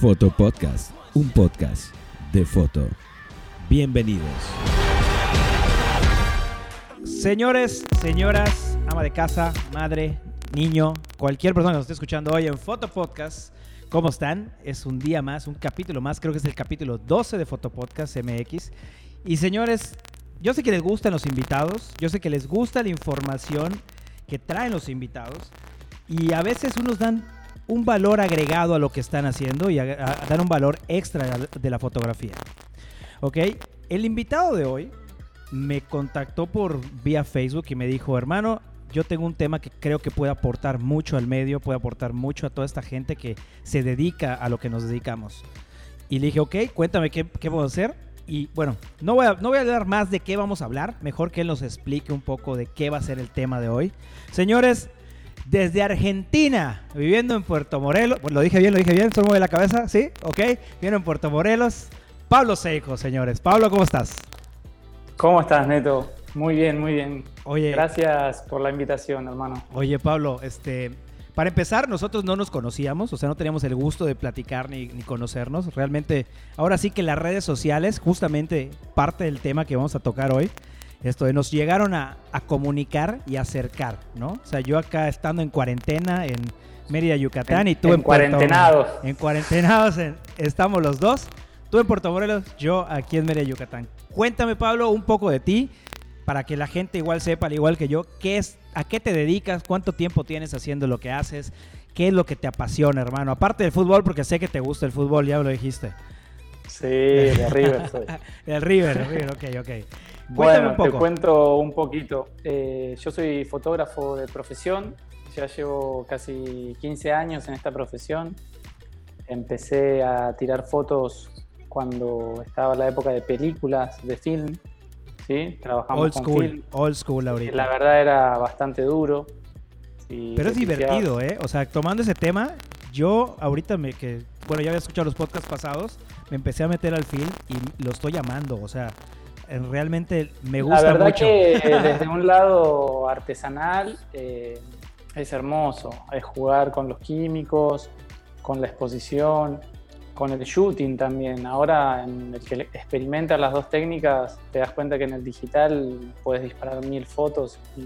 Foto Podcast, un podcast de foto. Bienvenidos. Señores, señoras, ama de casa, madre, niño, cualquier persona que nos esté escuchando hoy en Foto Podcast, ¿cómo están? Es un día más, un capítulo más, creo que es el capítulo 12 de Foto Podcast MX. Y señores, yo sé que les gustan los invitados, yo sé que les gusta la información que traen los invitados y a veces unos dan un valor agregado a lo que están haciendo y dar un valor extra de la fotografía. ¿Ok? El invitado de hoy me contactó por vía Facebook y me dijo, hermano, yo tengo un tema que creo que puede aportar mucho al medio, puede aportar mucho a toda esta gente que se dedica a lo que nos dedicamos. Y le dije, ok, cuéntame qué, qué puedo hacer. Y bueno, no voy, a, no voy a hablar más de qué vamos a hablar, mejor que él nos explique un poco de qué va a ser el tema de hoy. Señores, desde Argentina, viviendo en Puerto Morelos, lo dije bien, lo dije bien, solo de la cabeza, ¿sí? Ok, viviendo en Puerto Morelos, Pablo Seijo, señores. Pablo, ¿cómo estás? ¿Cómo estás, Neto? Muy bien, muy bien. Oye, Gracias por la invitación, hermano. Oye, Pablo, este, para empezar, nosotros no nos conocíamos, o sea, no teníamos el gusto de platicar ni, ni, conocernos. Realmente, ahora sí que las redes sociales, justamente parte del tema que vamos a tocar hoy, esto nos llegaron a, a comunicar y acercar, ¿no? O sea, yo acá estando en cuarentena en Mérida, Yucatán, En- y tú en en, Puerto- cuarentenados. En cuarentenados en- estamos los dos. Tú en Puerto Morelos, yo aquí en Mérida, Yucatán. Cuéntame, Pablo, un poco de ti, para que la gente igual sepa, al igual que yo, qué es, a qué te dedicas, cuánto tiempo tienes haciendo lo que haces, qué es lo que te apasiona, hermano. Aparte del fútbol, porque sé que te gusta el fútbol, ya me lo dijiste. Sí, de River soy. El River, el River, ok, ok. Cuéntame Bueno, un te poco. cuento un poquito. Eh, yo soy fotógrafo de profesión, ya llevo casi 15 años en esta profesión. Empecé a tirar fotos cuando estaba la época de películas, de film. ¿sí? Trabajamos Old con school, film. old school ahorita. La verdad era bastante duro. Si Pero es te divertido, ¿eh? O sea, tomando ese tema, yo ahorita me que bueno, ya había escuchado los podcasts pasados, me empecé a meter al film y lo estoy amando, o sea, realmente me gusta La verdad mucho. que desde un lado artesanal eh, es hermoso, es jugar con los químicos, con la exposición, con el shooting también. Ahora en el que experimentas las dos técnicas te das cuenta que en el digital puedes disparar mil fotos y,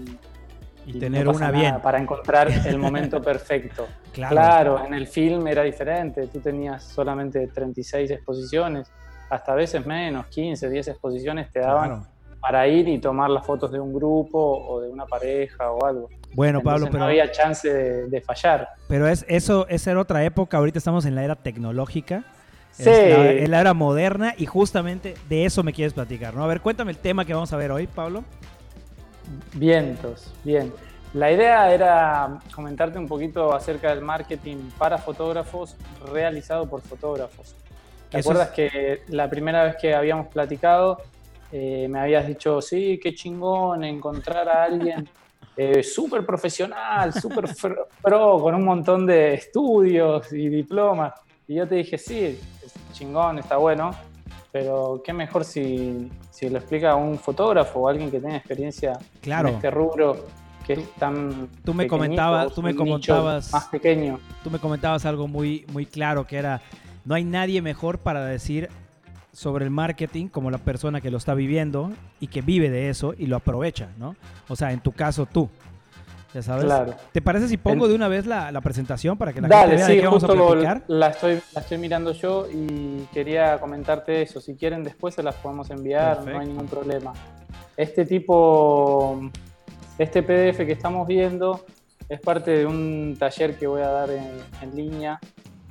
y y tener no pasa una nada bien. para encontrar el momento perfecto. Claro. Claro, en el film era diferente, tú tenías solamente 36 exposiciones, hasta a veces menos, 15, 10 exposiciones te daban Claro. para ir y tomar las fotos de un grupo o de una pareja o algo. Bueno, Pablo, pero no había chance de, de fallar. pero es eso esa era otra época, ahorita estamos en la era tecnológica. Sí. Es la, en la era moderna y justamente de eso me quieres platicar, ¿no? A ver, cuéntame el tema que vamos a ver hoy, Pablo. Vientos, bien. La idea era comentarte un poquito acerca del marketing para fotógrafos realizado por fotógrafos. ¿Te Eso acuerdas es- que la primera vez que habíamos platicado eh, me habías dicho, sí, qué chingón encontrar a alguien eh, súper profesional, súper pro, con un montón de estudios y diplomas? Y yo te dije, sí, es chingón, está bueno, pero qué mejor si, si lo explica un fotógrafo o alguien que tenga experiencia Claro. en este rubro que es tan tú me comentabas- tú me comentabas- más pequeño Tú me comentabas algo muy, muy claro, que era, no hay nadie mejor para decir sobre el marketing como la persona que lo está viviendo y que vive de eso y lo aprovecha, ¿no? O sea, en tu caso tú, ya sabes. Claro. ¿Te parece si pongo de una vez la, la presentación para que la Dale, gente vea sí, de qué vamos a justo platicar? la estoy, la estoy mirando yo y quería comentarte eso. Si quieren después se las podemos enviar, no hay ningún problema. Este tipo, este PDF que estamos viendo es parte de un taller que voy a dar en, en línea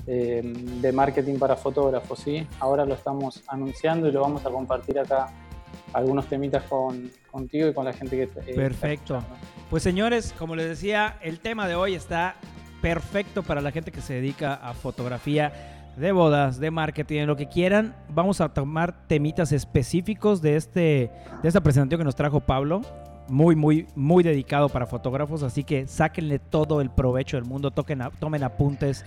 eh, de marketing para fotógrafos, ¿sí? Ahora lo estamos anunciando y lo vamos a compartir acá algunos temitas con, contigo y con la gente que... eh, Perfecto. Pues señores, como les decía, el tema de hoy está perfecto para la gente que se dedica a fotografía de bodas, de marketing, lo que quieran. Vamos a tomar temitas específicos de, este, de esta presentación que nos trajo Pablo. Muy, muy, muy dedicado para fotógrafos. Así que sáquenle todo el provecho del mundo. Toquen a- tomen apuntes.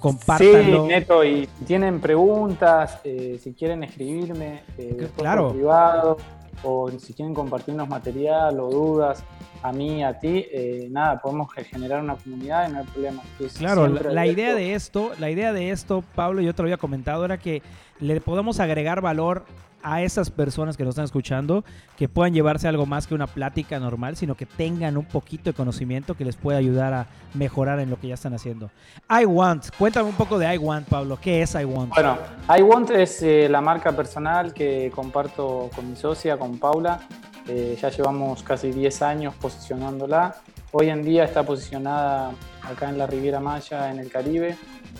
Compártanlo. Sí, Neto, y si tienen preguntas, eh, si quieren escribirme, eh, Claro. por privado, o si quieren compartirnos material o dudas a mí, a ti, eh, nada, podemos generar una comunidad y no hay problema. claro, la, idea de esto, la idea de esto, Pablo, yo te lo había comentado, era que le podamos agregar valor a esas personas que nos están escuchando que puedan llevarse algo más que una plática normal, sino que tengan un poquito de conocimiento que les pueda ayudar a mejorar en lo que ya están haciendo. I Want, cuéntame un poco de I Want, Pablo. ¿Qué es I Want? Bueno, I Want es eh, la marca personal que comparto con mi socia, con Paula. Eh, ya llevamos casi 10 años posicionándola. Hoy en día está posicionada acá en la Riviera Maya, en el Caribe.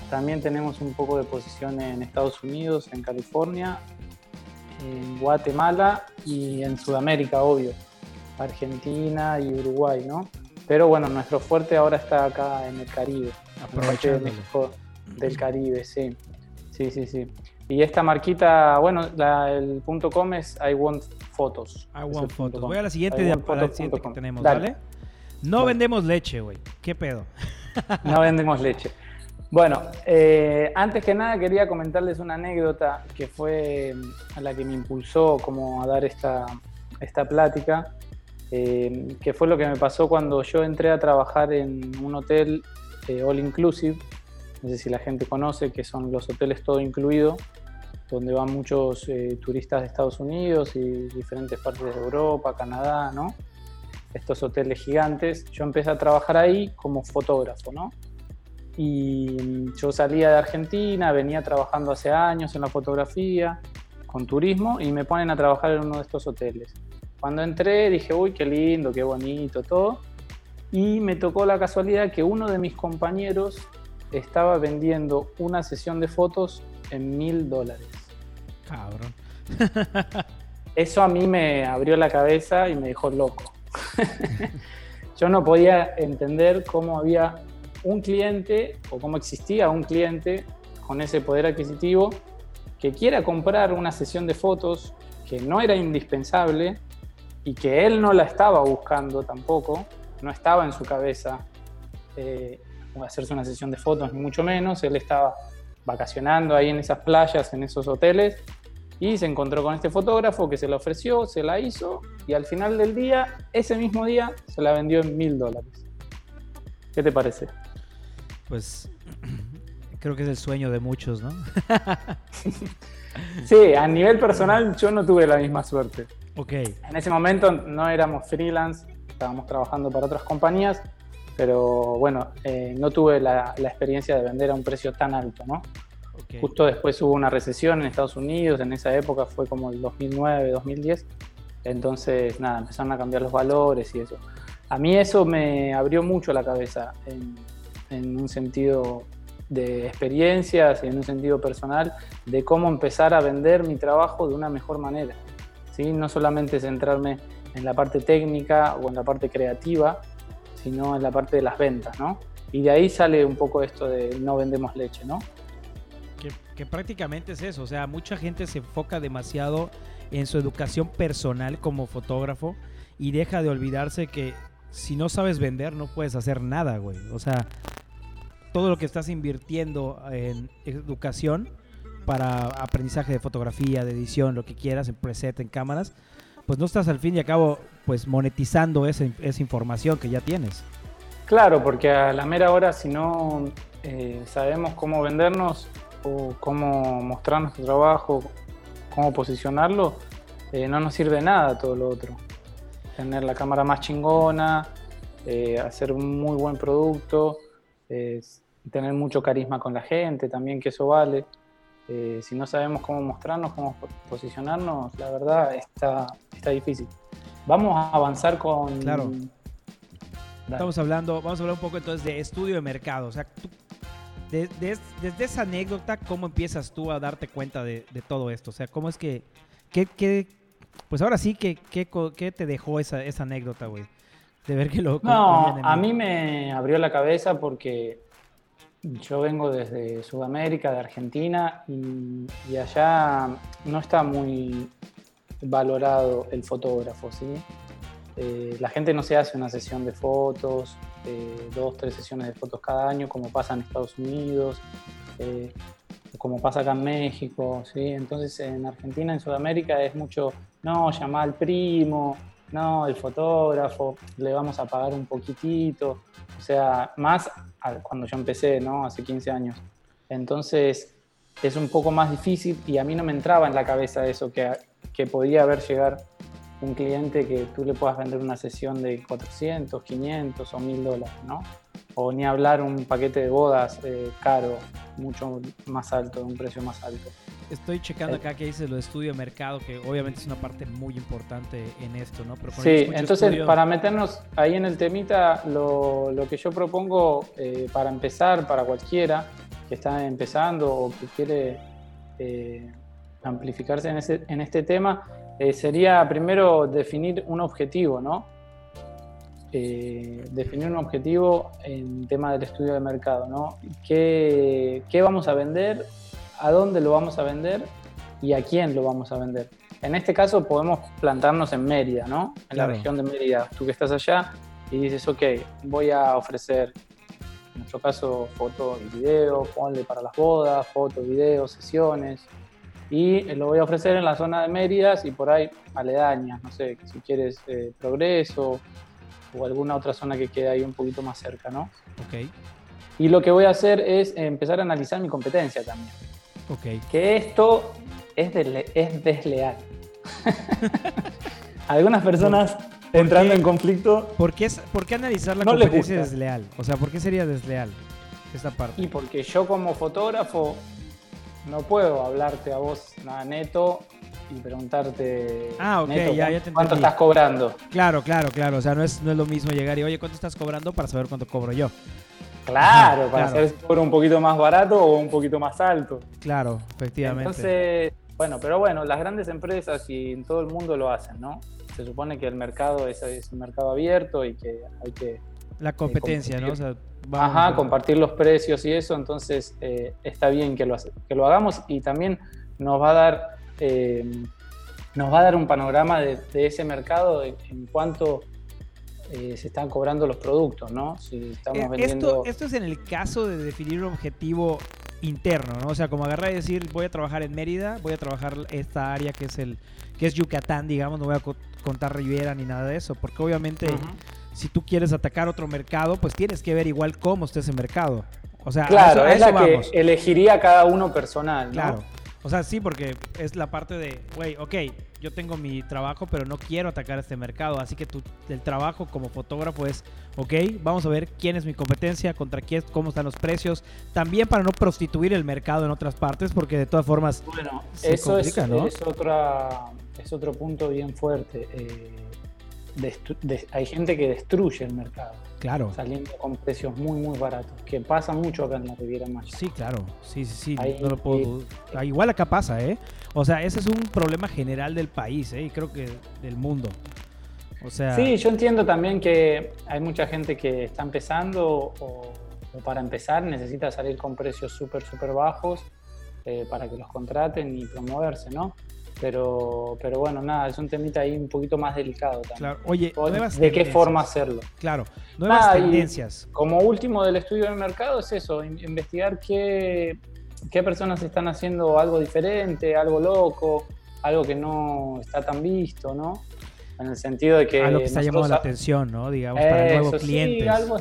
También tenemos un poco de posición en Estados Unidos, en California en Guatemala y en Sudamérica, obvio, Argentina y Uruguay, ¿no? Pero bueno, nuestro fuerte ahora está acá en el Caribe, aprovechando México del Caribe, sí. Sí, sí, sí. Y esta marquita, bueno, el punto com es I want fotos. I want fotos. Voy a la siguiente, de, la siguiente que tenemos, ¿vale? No vendemos leche, güey. ¿Qué pedo? No vendemos leche. Bueno, eh, antes que nada quería comentarles una anécdota que fue a la que me impulsó como a dar esta, esta plática, eh, que fue lo que me pasó cuando yo entré a trabajar en un hotel eh, all inclusive, no sé si la gente conoce, que son los hoteles todo incluido, donde van muchos turistas de Estados Unidos y diferentes partes de Europa, Canadá, ¿no? Estos hoteles gigantes. Yo empecé a trabajar ahí como fotógrafo, ¿no? Y yo salía de Argentina, venía trabajando hace años en la fotografía, con turismo, y me ponen a trabajar en uno de estos hoteles. Cuando entré dije, uy, qué lindo, qué bonito, todo. Y me tocó la casualidad que uno de mis compañeros estaba vendiendo una sesión de fotos en mil dólares. Cabrón. Eso a mí me abrió la cabeza y me dejó loco. Yo no podía entender cómo había un cliente o cómo existía un cliente con ese poder adquisitivo que quiera comprar una sesión de fotos que no era indispensable y que él no la estaba buscando tampoco, no estaba en su cabeza eh, hacerse una sesión de fotos, ni mucho menos, él estaba vacacionando ahí en esas playas, en esos hoteles, y se encontró con este fotógrafo que se la ofreció, se la hizo, y al final del día, ese mismo día, se la vendió en mil dólares. ¿Qué te parece? Pues creo que es el sueño de muchos, ¿no? sí, a nivel personal yo no tuve la misma suerte. Ok. En ese momento no éramos freelance, estábamos trabajando para otras compañías, pero bueno, eh, no tuve la, experiencia de vender a un precio tan alto, ¿no? Justo después hubo una recesión en Estados Unidos, en esa época fue como el 2009, 2010, entonces nada, empezaron a cambiar los valores y eso. A mí eso me abrió mucho la cabeza en, en un sentido de experiencias y en un sentido personal de cómo empezar a vender mi trabajo de una mejor manera. ¿sí? No solamente centrarme en la parte técnica o en la parte creativa, sino en la parte de las ventas, ¿no? Y de ahí sale un poco esto de no vendemos leche, ¿no? Que, que, prácticamente es eso, o sea, mucha gente se enfoca demasiado en su educación personal como fotógrafo y deja de olvidarse que si no sabes vender no puedes hacer nada, güey. O sea, todo lo que estás invirtiendo en educación para aprendizaje de fotografía, de edición, lo que quieras, en preset, en cámaras, pues no estás al fin y al cabo pues monetizando esa, esa información que ya tienes. Claro, porque a la mera hora si no eh, sabemos cómo vendernos o cómo mostrar nuestro trabajo, cómo posicionarlo, eh, no nos sirve nada todo lo otro. Tener la cámara más chingona, eh, hacer un muy buen producto, tener mucho carisma con la gente, también que eso vale. Eh, si no sabemos cómo mostrarnos, cómo posicionarnos, la verdad está, está difícil. Vamos a avanzar con... Claro. Estamos hablando, vamos a hablar un poco entonces de estudio de mercado. O sea, desde esa anécdota, ¿cómo empiezas tú a darte cuenta de, todo esto? O sea, ¿cómo es que, que, pues ahora sí, ¿qué, qué, te dejó esa, esa anécdota, güey? De ver que lo... No, a mí me abrió la cabeza porque yo vengo desde Sudamérica, de Argentina, y, allá no está muy valorado el fotógrafo, ¿sí? Eh, la gente no se hace una sesión de fotos, eh, dos, tres sesiones de fotos cada año, como pasa en Estados Unidos. Eh, como pasa acá en México, ¿sí? Entonces en Argentina, en Sudamérica es mucho, no, llama al primo, no, el fotógrafo, le vamos a pagar un poquitito, o sea, más cuando yo empecé, ¿no? Hace 15 años. Entonces es un poco más difícil y a mí no me entraba en la cabeza eso, que, que podía haber llegar un cliente que tú le puedas vender una sesión de 400, 500 o 1000 dólares, ¿no? O ni hablar un paquete de bodas eh, caro, mucho más alto, un precio más alto. Estoy checando eh. acá que dice lo de estudio de mercado, que obviamente es una parte muy importante en esto, ¿no? sí, entonces para meternos ahí en el temita, lo, lo que yo propongo eh, para empezar, para cualquiera que está empezando o que quiere amplificarse en, ese, en este tema, eh, sería primero definir un objetivo, ¿no? Eh, definir un objetivo en tema del estudio de mercado, ¿no? ¿Qué, vamos a vender? ¿A dónde lo vamos a vender? ¿Y a quién lo vamos a vender? En este caso podemos plantarnos en Mérida, ¿no? En la región de Mérida. Tú que estás allá y dices, ok, voy a ofrecer, en nuestro caso, foto y video, ponle para las bodas, foto, video, sesiones, y lo voy a ofrecer en la zona de Méridas y por ahí aledañas, no sé, si quieres eh, Progreso o alguna otra zona que quede ahí un poquito más cerca, ¿no? Ok. Y lo que voy a hacer es empezar a analizar mi competencia también. Ok. Que esto es, es desleal. Algunas personas entrando en conflicto. ¿Por qué, ¿Por qué analizar la competencia desleal? O sea, ¿por qué sería desleal esta parte? Y porque yo como fotógrafo no puedo hablarte a vos nada neto y preguntarte ah, okay, ya, ya te cuánto estás cobrando. Claro, claro, claro. O sea, no es, no es lo mismo llegar y, oye, ¿cuánto estás cobrando para saber cuánto cobro yo? Claro, para saber si cobro un poquito más barato o un poquito más alto. Claro, efectivamente. Entonces, bueno, pero bueno, las grandes empresas y en todo el mundo lo hacen, ¿no? Se supone que el mercado es, es un mercado abierto y que hay que... La competencia, ¿no? O sea, Ajá, compartir los precios y eso, entonces eh, está bien que lo, que lo hagamos y también nos va a dar, eh, nos va a dar un panorama de, ese mercado en cuanto eh, se están cobrando los productos, ¿no? Si estamos vendiendo... esto, es en el caso de definir un objetivo interno, ¿no? O sea, como agarrar y decir, voy a trabajar en Mérida, voy a trabajar esta área que es el que es Yucatán, digamos, no voy a contar Riviera ni nada de eso, porque obviamente si tú quieres atacar otro mercado, pues tienes que ver igual cómo está ese mercado. O sea, claro, es la que elegiría cada uno personal. ¿no? Claro. O sea, sí, porque es la parte de, güey, ok, yo tengo mi trabajo, pero no quiero atacar este mercado. Así que tu, el trabajo como fotógrafo es, ok, vamos a ver quién es mi competencia, contra quién, cómo están los precios. También para no prostituir el mercado en otras partes, porque de todas formas. Bueno, eso es, es, otra, es otro punto bien fuerte. Eh, hay gente que destruye el mercado. Claro. Saliendo con precios muy, muy baratos. Que pasa mucho acá en la Riviera Maya. Sí, claro. Sí, sí, sí. no lo puedo... Ah, igual acá pasa, ¿eh? O sea, ese es un problema general del país, ¿eh? Y creo que del mundo. O sea... Sí, yo entiendo también que hay mucha gente que está empezando o, para empezar necesita salir con precios súper, súper bajos eh, para que los contraten y promoverse, ¿no? Pero, pero bueno, nada, es un temita ahí un poquito más delicado también. Claro. Oye, ¿de qué forma hacerlo? Claro, nuevas tendencias. Como último del estudio del mercado es eso, investigar qué, qué personas están haciendo algo diferente, algo loco, algo que no está tan visto, ¿no? En el sentido de que... Algo que está llamando la atención, ¿no? Digamos, para nuevos clientes. Sí, algo,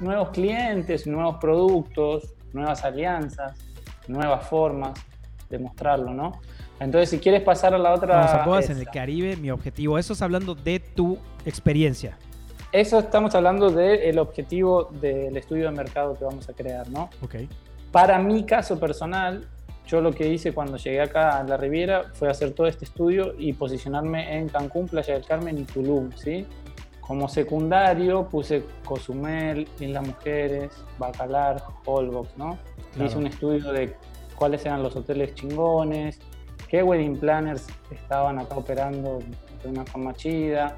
nuevos clientes, nuevos productos, nuevas alianzas, nuevas formas de mostrarlo, ¿no? Entonces, si quieres pasar a la otra. Vamos a en el Caribe, mi objetivo. Eso es hablando de tu experiencia. Eso estamos hablando del objetivo del estudio de mercado que vamos a crear, ¿no? Ok. Para mi caso personal, yo lo que hice cuando llegué acá a la Riviera fue hacer todo este estudio y posicionarme en Cancún, Playa del Carmen y Tulum, ¿sí? Como secundario puse Cozumel, Islas Mujeres, Bacalar, Holbox, ¿no? Hice un estudio de cuáles eran los hoteles chingones, qué wedding planners estaban acá operando de una forma chida,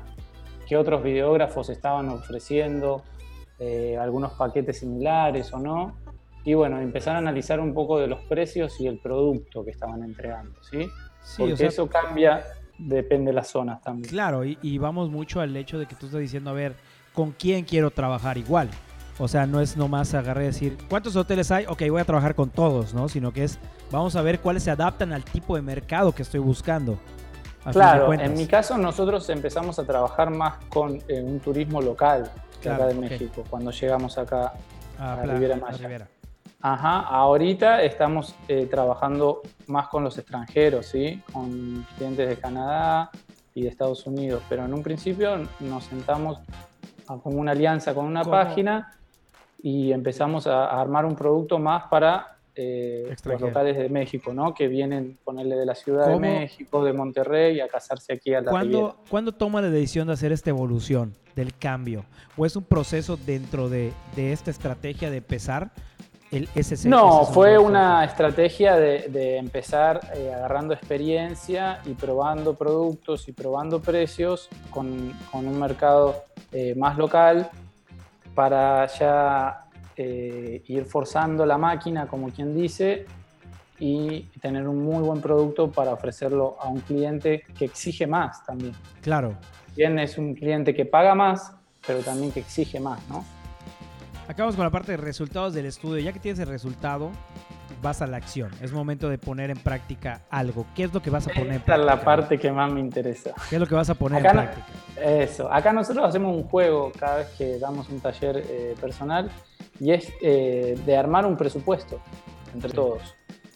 qué otros videógrafos estaban ofreciendo eh, algunos paquetes similares o no. Y bueno, empezar a analizar un poco de los precios y el producto que estaban entregando, ¿sí? Porque eso cambia, depende de las zonas también. Claro, y, y, vamos mucho al hecho de que tú estás diciendo, a ver, ¿con quién quiero trabajar igual? O sea, no es nomás agarrar y decir, ¿cuántos hoteles hay? Ok, voy a trabajar con todos, ¿no? Sino que es, vamos a ver cuáles se adaptan al tipo de mercado que estoy buscando. Claro, en mi caso nosotros empezamos a trabajar más con eh, un turismo local que acá de México, cuando llegamos acá a, la Riviera Maya. Ajá, ahorita estamos eh, trabajando más con los extranjeros, ¿sí? Con clientes de Canadá y de Estados Unidos, pero en un principio nos sentamos como una alianza con una página y empezamos a, armar un producto más para eh, los locales de México, ¿no? Que vienen, ponerle de la Ciudad de México, de Monterrey, a casarse aquí a la ¿Cuándo, ¿Cuándo toma la decisión de hacer esta evolución del cambio? ¿O es un proceso dentro de, de esta estrategia de pesar? El SC, no, fue una estrategia de, de empezar eh, agarrando experiencia y probando productos y probando precios con, con un mercado eh, más local para ya eh, ir forzando la máquina, como quien dice, y tener un muy buen producto para ofrecerlo a un cliente que exige más también. Claro. Bien, es un cliente que paga más, pero también que exige más, ¿no? Acabamos con la parte de resultados del estudio. Ya que tienes el resultado, vas a la acción. Es momento de poner en práctica algo. ¿Qué es lo que vas a poner? Esta es la parte que más me interesa. ¿Qué es lo que vas a poner en práctica? Eso. Acá nosotros hacemos un juego cada vez que damos un taller eh, personal y es eh, de armar un presupuesto entre todos.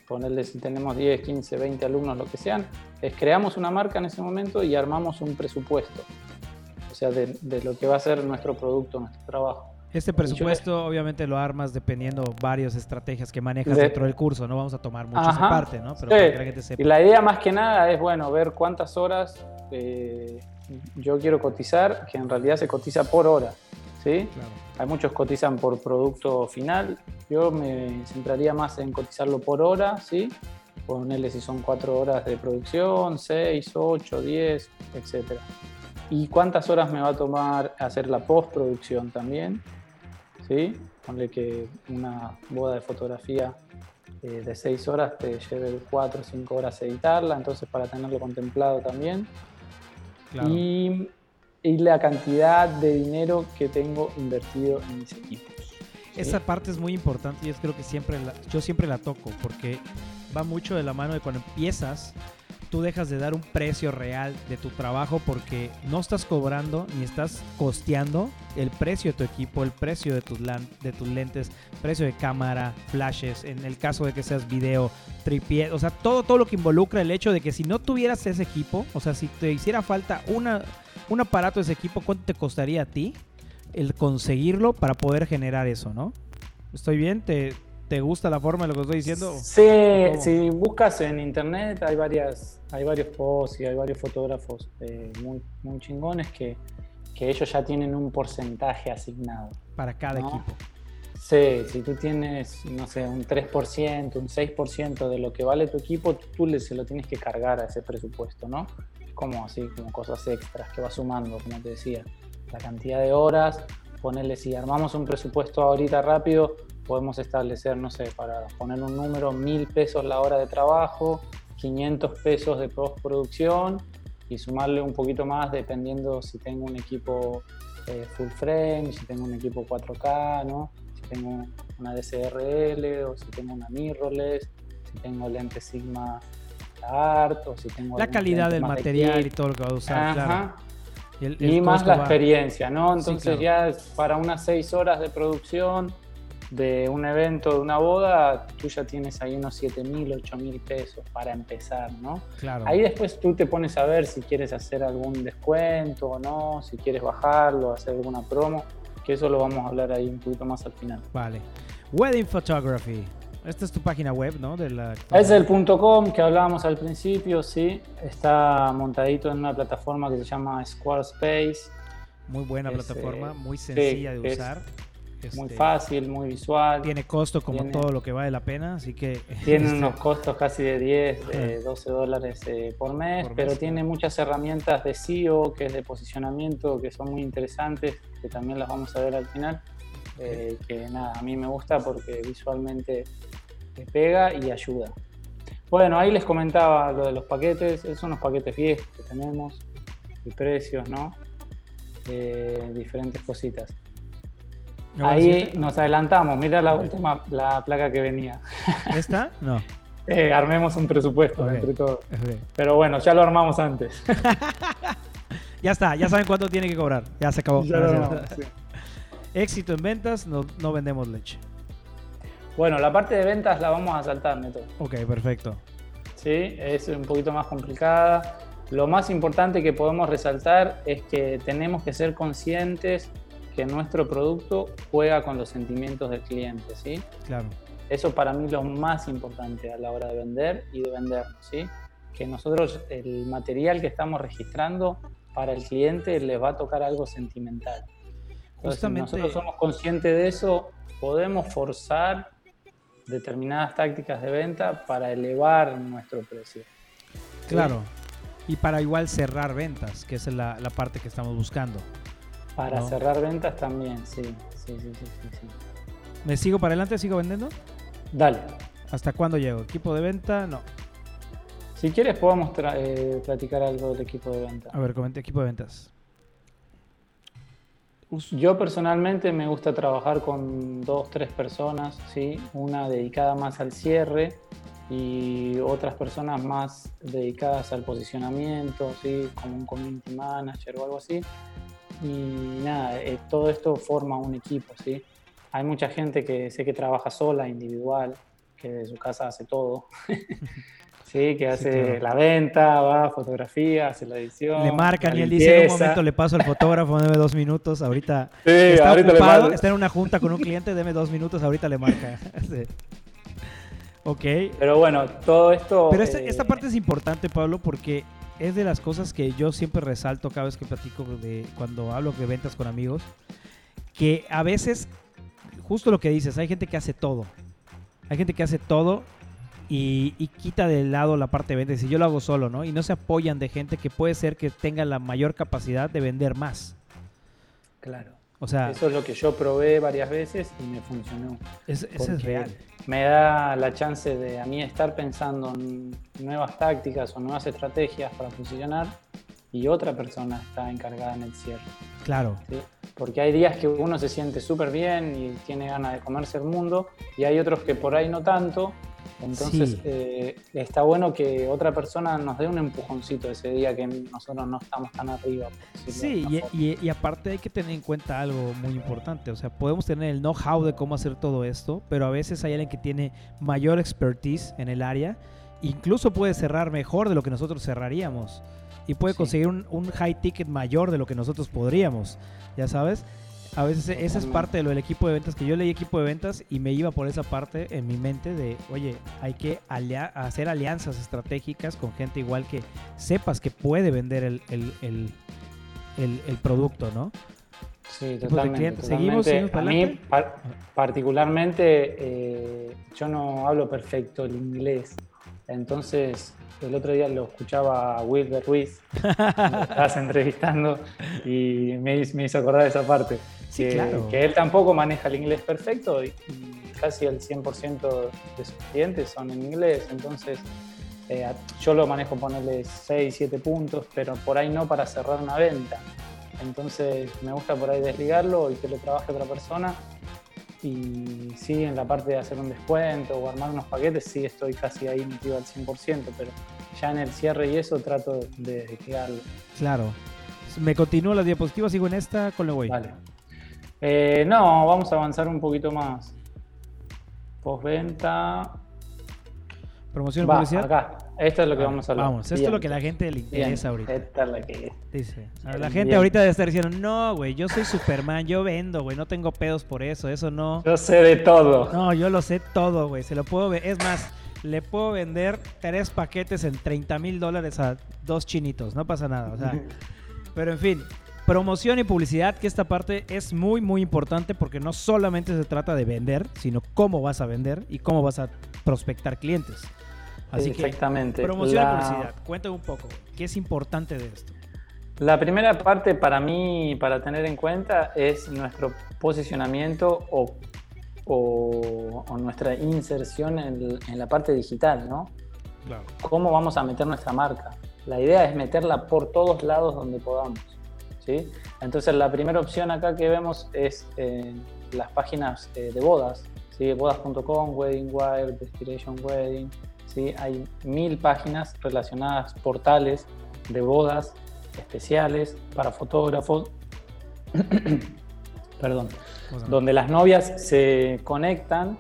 Ponerle si tenemos 10, 15, 20 alumnos, lo que sean, es creamos una marca en ese momento y armamos un presupuesto. O sea, de, de lo que va a ser nuestro producto, nuestro trabajo. Este presupuesto obviamente lo armas dependiendo varias estrategias que manejas dentro del curso, no vamos a tomar mucho esa parte, ¿no? Pero la gente sepa. Y la idea más que nada es, bueno, ver cuántas horas eh, yo quiero cotizar, que en realidad se cotiza por hora, ¿sí? Hay muchos cotizan por producto final, yo me centraría más en cotizarlo por hora, ¿sí? Ponerle si son cuatro horas de producción, seis, ocho, diez, etc. ¿Y cuántas horas me va a tomar hacer la postproducción también? ¿Sí? Ponle que una boda de fotografía eh, de 6 horas te lleve 4 o 5 horas editarla, entonces para tenerlo contemplado también. Y, y, la cantidad de dinero que tengo invertido en mis equipos. Esa parte es muy importante y es creo que siempre yo siempre la toco porque va mucho de la mano de cuando empiezas tú dejas de dar un precio real de tu trabajo porque no estás cobrando ni estás costeando el precio de tu equipo, el precio de tus, lentes, precio de cámara, flashes, en el caso de que seas video, tripié, o sea, todo, todo lo que involucra el hecho de que si no tuvieras ese equipo, o sea, si te hiciera falta una, un aparato de ese equipo, ¿cuánto te costaría a ti el conseguirlo para poder generar eso, no? ¿Estoy bien? ¿Te, ¿Te gusta la forma de lo que estoy diciendo? Sí, si buscas en internet hay varias, hay varios posts y hay varios fotógrafos eh, muy, muy chingones que, que, ellos ya tienen un porcentaje asignado. Para cada equipo. Sí, si tú tienes, no sé, un 3%, un 6% de lo que vale tu equipo, tú le, se lo tienes que cargar a ese presupuesto, ¿no? Como así, como cosas extras que va sumando, como te decía. La cantidad de horas, ponerle, si armamos un presupuesto ahorita rápido, podemos establecer, no sé, para poner un número, mil pesos la hora de trabajo, 500 pesos de postproducción y sumarle un poquito más dependiendo si tengo un equipo eh, full frame, si tengo un equipo 4K, ¿no? si tengo una DSRL o si tengo una mirrorless, si tengo lente Sigma Art o si tengo... La calidad del material y todo lo que va a usar, claro. Y, más la experiencia, ¿no? Entonces ya para unas 6 horas de producción de un evento, de una boda, tú ya tienes ahí unos 7 mil, 8 mil pesos para empezar, ¿no? Claro. Ahí después tú te pones a ver si quieres hacer algún descuento o no, si quieres bajarlo, hacer alguna promo, que eso lo vamos a hablar ahí un poquito más al final. Vale. Wedding Photography. Esta es tu página web, ¿no? De la... Es el .com que hablábamos al principio, sí. Está montadito en una plataforma que se llama Squarespace. Muy buena plataforma, eh, muy sencilla de usar muy este, fácil, muy visual. Tiene costo como todo lo que vale la pena, así que... Tiene este, unos costos casi de 10, de 12 dólares eh, por, mes, pero tiene muchas herramientas de SEO, que es de posicionamiento, que son muy interesantes, que también las vamos a ver al final. Eh, que nada, a mí me gusta porque visualmente te pega y ayuda. Bueno, ahí les comentaba lo de los paquetes, esos son los paquetes viejos que tenemos, y precios, ¿no? Eh, diferentes cositas. Ahí nos adelantamos. Mira la última la placa que venía. ¿Esta? No. Eh, armemos un presupuesto entre todos. Pero bueno, ya lo armamos antes. ya está, ya saben cuánto tiene que cobrar. Ya se acabó. Éxito en ventas, no, no, vendemos leche. Bueno, la parte de ventas la vamos a saltar, Neto. Ok, perfecto. Sí, es un poquito más complicada. Lo más importante que podemos resaltar es que tenemos que ser conscientes que nuestro producto juega con los sentimientos del cliente, ¿sí? Claro. Eso para mí es lo más importante a la hora de vender y de vendernos, ¿sí? Que nosotros el material que estamos registrando para el cliente le va a tocar algo sentimental. Entonces, si nosotros somos conscientes de eso, podemos forzar determinadas tácticas de venta para elevar nuestro precio. Claro. Y para igual cerrar ventas, que es la, parte que estamos buscando. Para cerrar ventas también, sí. Sí, sí, sí, sí, ¿Me sigo para adelante? ¿Sigo vendiendo? Dale. ¿Hasta cuándo llego? ¿Equipo de venta? No. Si quieres podemos eh, platicar algo del equipo de venta. A ver, comente equipo de ventas. Yo personalmente me gusta trabajar con dos, tres personas, ¿sí? una dedicada más al cierre y otras personas más dedicadas al posicionamiento, ¿sí? como un community manager o algo así. Y nada, eh, todo esto forma un equipo. ¿sí? Hay mucha gente que sé que trabaja sola, individual, que de su casa hace todo. Sí, que hace la venta, va, fotografía, hace la edición. Le marcan y él dice, en un momento le paso al fotógrafo, deme dos minutos, ahorita está ocupado, está en una junta con un cliente, deme dos minutos, ahorita le marca. Ok. Pero bueno, todo esto... Pero esta, esta, eh, parte es importante, Pablo, porque es de las cosas que yo siempre resalto cada vez que platico de cuando hablo de ventas con amigos, que a veces, justo lo que dices, hay gente que hace todo. Hay gente que hace todo y, quita de lado la parte de ventas. Y yo lo hago solo, ¿no? Y no se apoyan de gente que puede ser que tenga la mayor capacidad de vender más. Claro. O sea, eso es lo que yo probé varias veces y me funcionó. eso es real. Me da la chance de a mí estar pensando en nuevas tácticas o nuevas estrategias para funcionar y otra persona está encargada en el cierre. Claro. Porque hay días que uno se siente súper bien y tiene ganas de comerse el mundo y hay otros que por ahí no tanto entonces eh, está bueno que otra persona nos dé un empujoncito ese día que nosotros no estamos tan arriba. Sí, y, aparte hay que tener en cuenta algo muy importante. O sea, podemos tener el know-how de cómo hacer todo esto, pero a veces hay alguien que tiene mayor expertise en el área, incluso puede cerrar mejor de lo que nosotros cerraríamos y puede conseguir un, un high ticket mayor de lo que nosotros podríamos, ya sabes. A veces esa es parte de lo del equipo de ventas, que yo leí equipo de ventas y me iba por esa parte en mi mente de, oye, hay que hacer alianzas estratégicas con gente igual que sepas que puede vender el, producto, ¿no? Sí, totalmente. Seguimos, A mí, particularmente, eh, yo no hablo perfecto el inglés. Entonces, el otro día lo escuchaba a Wilber Ruiz, me estabas entrevistando y me, me hizo acordar esa parte que, él tampoco maneja el inglés perfecto y, casi el 100% de sus clientes son en inglés, entonces eh, yo lo manejo ponerle 6, 7 puntos, pero por ahí no para cerrar una venta. Entonces me gusta por ahí desligarlo y que lo trabaje otra persona. Y sí, en la parte de hacer un descuento o armar unos paquetes, sí estoy casi ahí metido al 100%, pero ya en el cierre y eso trato de desligarlo. Claro. Me continúo las diapositivas, sigo en esta, con lo voy. Vale. Eh, no, vamos a avanzar un poquito más. Postventa. Promoción publicidad. Acá. Esto es lo que vamos a hablar. Vamos, esto es lo que la gente le interesa ahorita. Esta es la que. Dice. la gente ahorita debe estar diciendo, no, güey, yo soy Superman, yo vendo, güey, no tengo pedos por eso, eso no. Yo sé de todo. No, yo lo sé todo, güey. Se lo puedo ver. Es más, le puedo vender tres paquetes en 30 mil dólares a dos chinitos. No pasa nada. O sea. pero en fin, Promoción y publicidad, que esta parte es muy, muy importante porque no solamente se trata de vender, sino cómo vas a vender y cómo vas a prospectar clientes. Así Exactamente. que promoción y publicidad, cuéntame un poco, ¿qué es importante de esto? La primera parte para mí, para tener en cuenta, es nuestro posicionamiento o, o, nuestra inserción en, en, la parte digital, ¿no? Claro. ¿Cómo vamos a meter nuestra marca? La idea es meterla por todos lados donde podamos. Entonces la primera opción acá que vemos es eh, las páginas eh, de bodas, ¿sí? bodas.com, Wedding Wire, Destination Wedding, ¿sí? hay mil páginas relacionadas, portales de bodas especiales para fotógrafos, perdón, donde las novias se conectan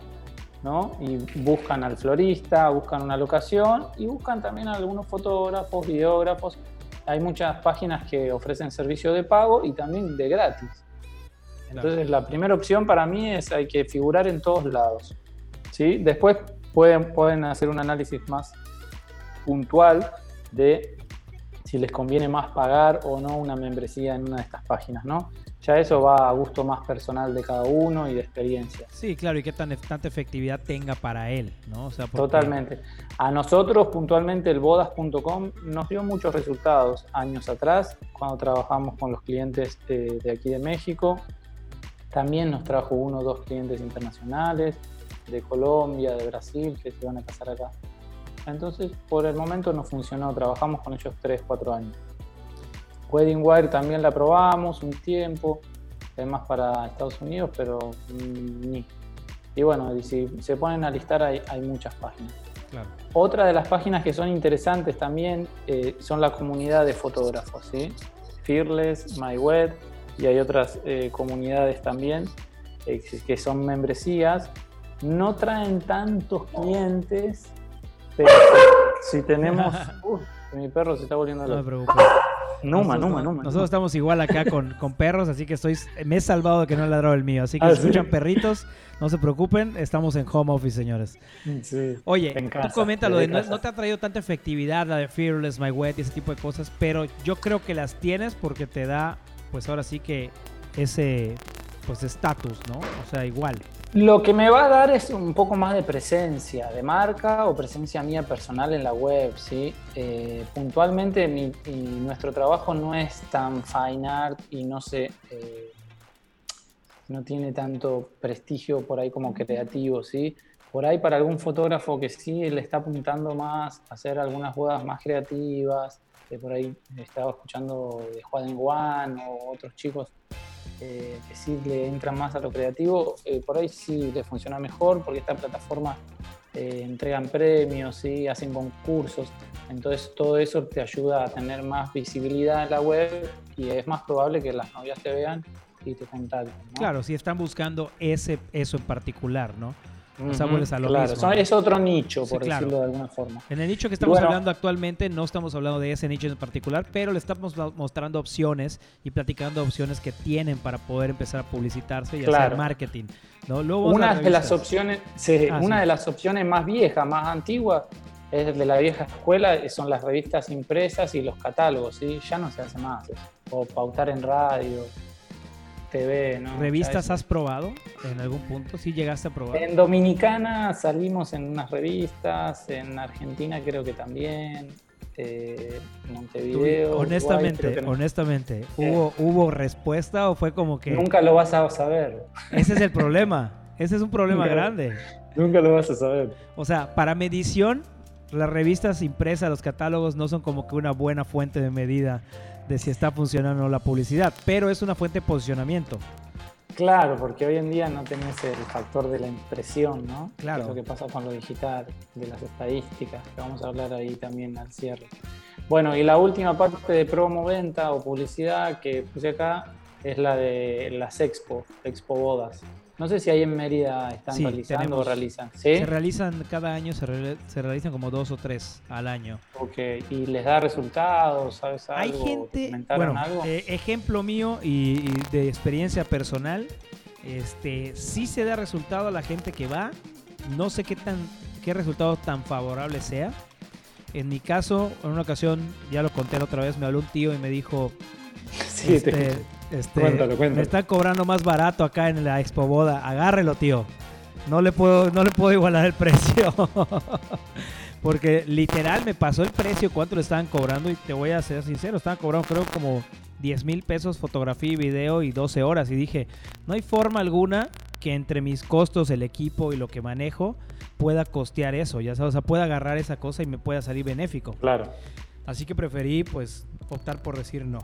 ¿no? y buscan al florista, buscan una locación y buscan también a algunos fotógrafos, videógrafos. Hay muchas páginas que ofrecen servicio de pago y también de gratis. Entonces la primera opción para mí es hay que figurar en todos lados. ¿sí? Después pueden, pueden hacer un análisis más puntual de si les conviene más pagar o no una membresía en una de estas páginas, ¿no? Ya eso va a gusto más personal de cada uno y de experiencia. Sí, claro, y qué tan, tanta efectividad tenga para él, ¿no? Totalmente. A nosotros, puntualmente, el bodas.com nos dio muchos resultados años atrás, cuando trabajamos con los clientes de, de aquí de México. También nos trajo uno o dos clientes internacionales, de Colombia, de Brasil, que se van a casar acá. Entonces, por el momento no funcionó, trabajamos con ellos 3, 4 años. Wedding Wire también la probamos un tiempo, además para Estados Unidos, pero mm, ni. Y bueno, si se ponen a listar hay, hay muchas páginas. Otra de las páginas que son interesantes también eh, son la comunidad de fotógrafos, ¿sí? Fearless, MyWeb y hay otras eh, comunidades también eh, que son membresías. No traen tantos clientes, pero si tenemos... mi perro se está volviendo loco. No preocupes. Numa, Numa, Numa. Nosotros estamos igual acá con, con, perros, así que estoy, me he salvado de que no he ladrado el mío. Así que si ah, escuchan perritos, no se preocupen, estamos en home office, señores. Sí, Oye, tú comenta lo de no, te ha traído tanta efectividad la de Fearless, My Wet y ese tipo de cosas, pero yo creo que las tienes porque te da, pues ahora sí que ese, pues estatus, ¿no? O sea, igual. Lo que me va a dar es un poco más de presencia de marca o presencia mía personal en la web, ¿sí? Eh, puntualmente nuestro trabajo no es tan fine art y no se... Eh, no tiene tanto prestigio por ahí como creativo, ¿sí? Por ahí para algún fotógrafo que sí le está apuntando más a hacer algunas bodas más creativas, por ahí estaba escuchando de Juan Juan o otros chicos eh, que sí le entran más a lo creativo, eh, por ahí sí le funciona mejor porque esta plataforma eh, entregan premios, ¿sí? hacen concursos, entonces todo eso te ayuda a tener más visibilidad en la web y es más probable que las novias te vean y te contacten. Claro, si están buscando ese, eso en particular, ¿no? O sea, a lo mismo. Es otro nicho, por decirlo de alguna forma. En el nicho que estamos hablando actualmente, no estamos hablando de ese nicho en particular, pero le estamos mostrando opciones y platicando opciones que tienen para poder empezar a publicitarse y hacer marketing. ¿no? una de las opciones, ah, una de las opciones más viejas, más antiguas, es de la vieja escuela, son las revistas impresas y los catálogos, ¿sí? Ya no se hace más. O pautar en radio. ¿Revistas has probado en algún punto? ¿Sí llegaste a probar? En Dominicana salimos en unas revistas, en Argentina creo que también, eh, Montevideo. honestamente, honestamente, ¿hubo, ¿hubo respuesta o fue como que... Nunca lo vas a saber. Ese es el problema, ese es un problema grande. Nunca lo vas a saber. O sea, para medición, las revistas impresas, los catálogos no son como que una buena fuente de medida de si está funcionando la publicidad, pero es una fuente de posicionamiento. Claro, porque hoy en día no tenés el factor de la impresión, ¿no? Claro. Es lo que pasa con lo digital, de las estadísticas, que vamos a hablar ahí también al cierre. Bueno, y la última parte de promo, venta o publicidad que puse acá es la de las expo, expo bodas. No sé si ahí en Mérida están realizando o realizan. Se realizan cada año, se, realizan como dos o tres al año. Ok, ¿y les da resultados? ¿Sabes algo? Hay gente, bueno, eh, ejemplo mío y, de experiencia personal, este, sí se da resultado a la gente que va. No sé qué tan, qué resultado tan favorable sea. En mi caso, en una ocasión, ya lo conté la otra vez, me habló un tío y me dijo, sí, este, este, Me están cobrando más barato acá en la Expo Boda. Agárrelo, tío. No le puedo, no le puedo igualar el precio. Porque literal me pasó el precio, cuánto le estaban cobrando. Y te voy a ser sincero, estaban cobrando creo como 10 mil pesos fotografía y video y 12 horas. Y dije, no hay forma alguna que entre mis costos, el equipo y lo que manejo pueda costear eso. Ya sabes, o sea, pueda agarrar esa cosa y me pueda salir benéfico. Claro. Así que preferí pues optar por decir no.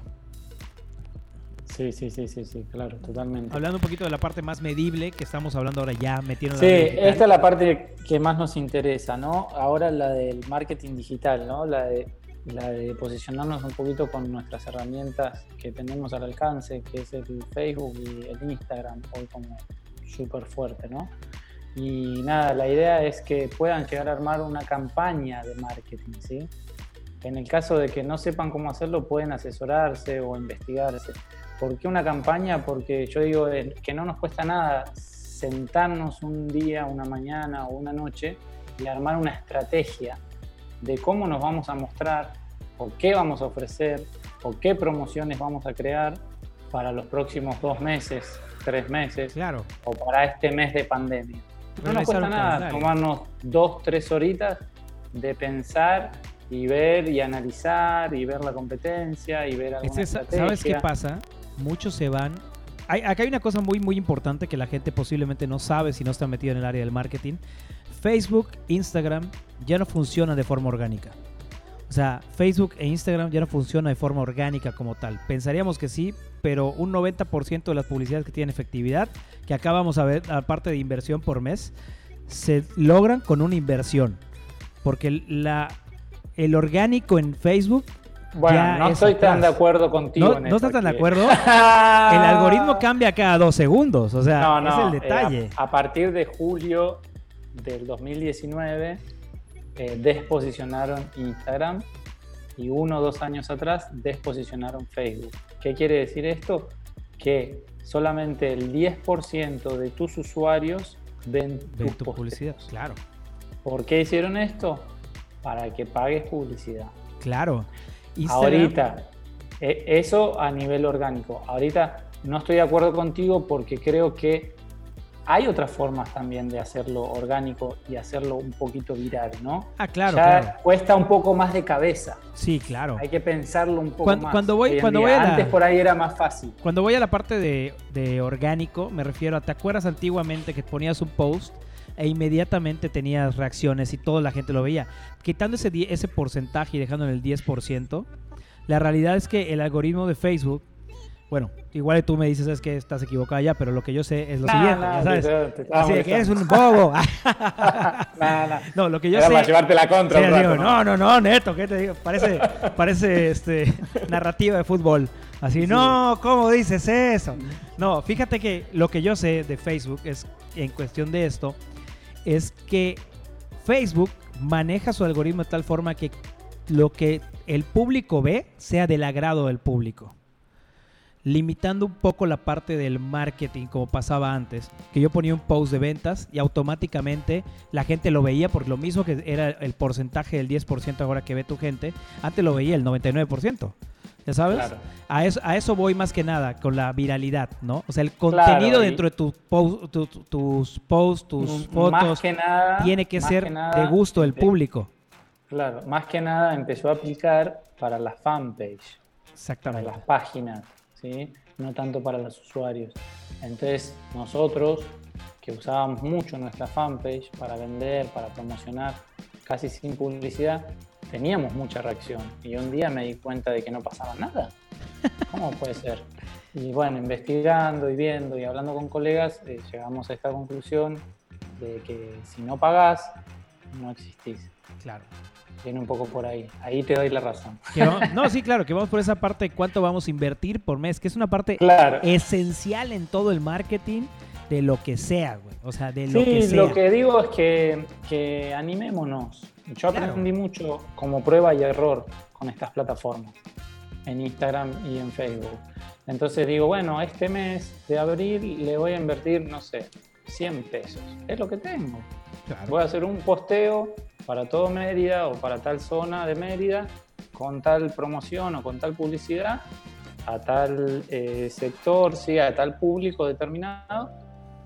Sí, sí, sí, sí, sí, claro, totalmente. Hablando un poquito de la parte más medible que estamos hablando ahora ya metiendo Sí, esta es la parte que más nos interesa, ¿no? Ahora la del marketing digital, ¿no? La de, la de posicionarnos un poquito con nuestras herramientas que tenemos al alcance, que es el Facebook y el Instagram, hoy como súper fuerte, ¿no? Y nada, la idea es que puedan llegar a armar una campaña de marketing, ¿sí? En el caso de que no sepan cómo hacerlo, pueden asesorarse o investigarse. ¿Por qué una campaña? Porque yo digo eh, que no nos cuesta nada sentarnos un día, una mañana o una noche y armar una estrategia de cómo nos vamos a mostrar, o qué vamos a ofrecer, o qué promociones vamos a crear para los próximos dos meses, tres meses, claro. o para este mes de pandemia. No nos cuesta nada tomarnos dos, tres horitas de pensar y ver y analizar y ver la competencia y ver alguna ¿Sabes qué pasa? Muchos se van. Hay, acá hay una cosa muy, muy importante que la gente posiblemente no sabe si no está metido en el área del marketing. Facebook, Instagram ya no funcionan de forma orgánica. O sea, Facebook e Instagram ya no funcionan de forma orgánica como tal. Pensaríamos que sí, pero un 90% de las publicidades que tienen efectividad, que acá vamos a ver, aparte de inversión por mes, se logran con una inversión. Porque la, el orgánico en Facebook bueno, no estoy tan de acuerdo contigo. ¿No, ¿no estás tan de acuerdo? el algoritmo cambia cada dos segundos, o sea, es el eh, detalle. a, partir de julio del 2019 eh, desposicionaron Instagram y uno o dos años atrás desposicionaron Facebook. ¿Qué quiere decir esto? Que solamente el 10% de tus usuarios ven, tu publicidad. Claro. ¿Por qué hicieron esto? Para que pagues publicidad. Claro. Ahorita, e, eso a nivel orgánico. Ahorita no estoy de acuerdo contigo porque creo que hay otras formas también de hacerlo orgánico y hacerlo un poquito viral, ¿no? Ah, claro. Ya cuesta un poco más de cabeza. Sí, claro. Hay que pensarlo un poco cuando, más. Cuando voy, cuando voy a Antes por ahí era más fácil. Cuando voy a la parte de, de orgánico, me refiero a, ¿te acuerdas antiguamente que ponías un post e inmediatamente tenías reacciones y toda la gente lo veía. Quitando ese, ese porcentaje y dejando en el 10%, la realidad es que el algoritmo de Facebook, bueno, igual tú me dices es que estás equivocada ya, pero lo que yo sé es lo siguiente, ya sabes. Así que eres un bobo. no, lo que yo sé. Para llevarte la contra. ¿no? no, no, neto, ¿qué te digo? Parece, parece este, narrativa de fútbol. Así, no, ¿cómo dices eso? No, fíjate que lo que yo sé de Facebook es, en cuestión de esto, es que Facebook maneja su algoritmo de tal forma que lo que el público ve sea del agrado del público. Limitando un poco la parte del marketing como pasaba antes, que yo ponía un post de ventas y automáticamente la gente lo veía por lo mismo que era el porcentaje del 10% ahora que ve tu gente, antes lo veía el 99%. ¿Ya sabes? A, eso, a eso voy más que nada, con la viralidad, ¿no? O sea, el contenido dentro de tu tus posts, tus fotos, tiene que ser de gusto del público. Claro, más que nada empezó a aplicar para la fanpage. Exactamente. Para las páginas, ¿sí? No tanto para los usuarios. Entonces, nosotros, que usábamos mucho nuestra fanpage para vender, para promocionar, casi sin publicidad, teníamos mucha reacción y un día me di cuenta de que no pasaba nada. ¿Cómo puede ser? Y bueno, investigando y viendo y hablando con colegas, eh, llegamos a esta conclusión de que si no pagás, no existís. Claro. Viene un poco por ahí. Ahí te doy la razón. no, sí, claro, que vamos por esa parte de cuánto vamos a invertir por mes, que es una parte esencial en todo el marketing de lo que sea, güey. O sea, de lo que sea. lo que digo es que, que animémonos. Yo aprendí mucho como prueba y error con estas plataformas, en Instagram y en Facebook. Entonces digo, bueno, este mes de abril le voy a invertir, no sé, 100 pesos. Es lo que tengo. Voy a hacer un posteo para todo Mérida o para tal zona de Mérida con tal promoción o con tal publicidad a tal eh, sector, sí, a tal público determinado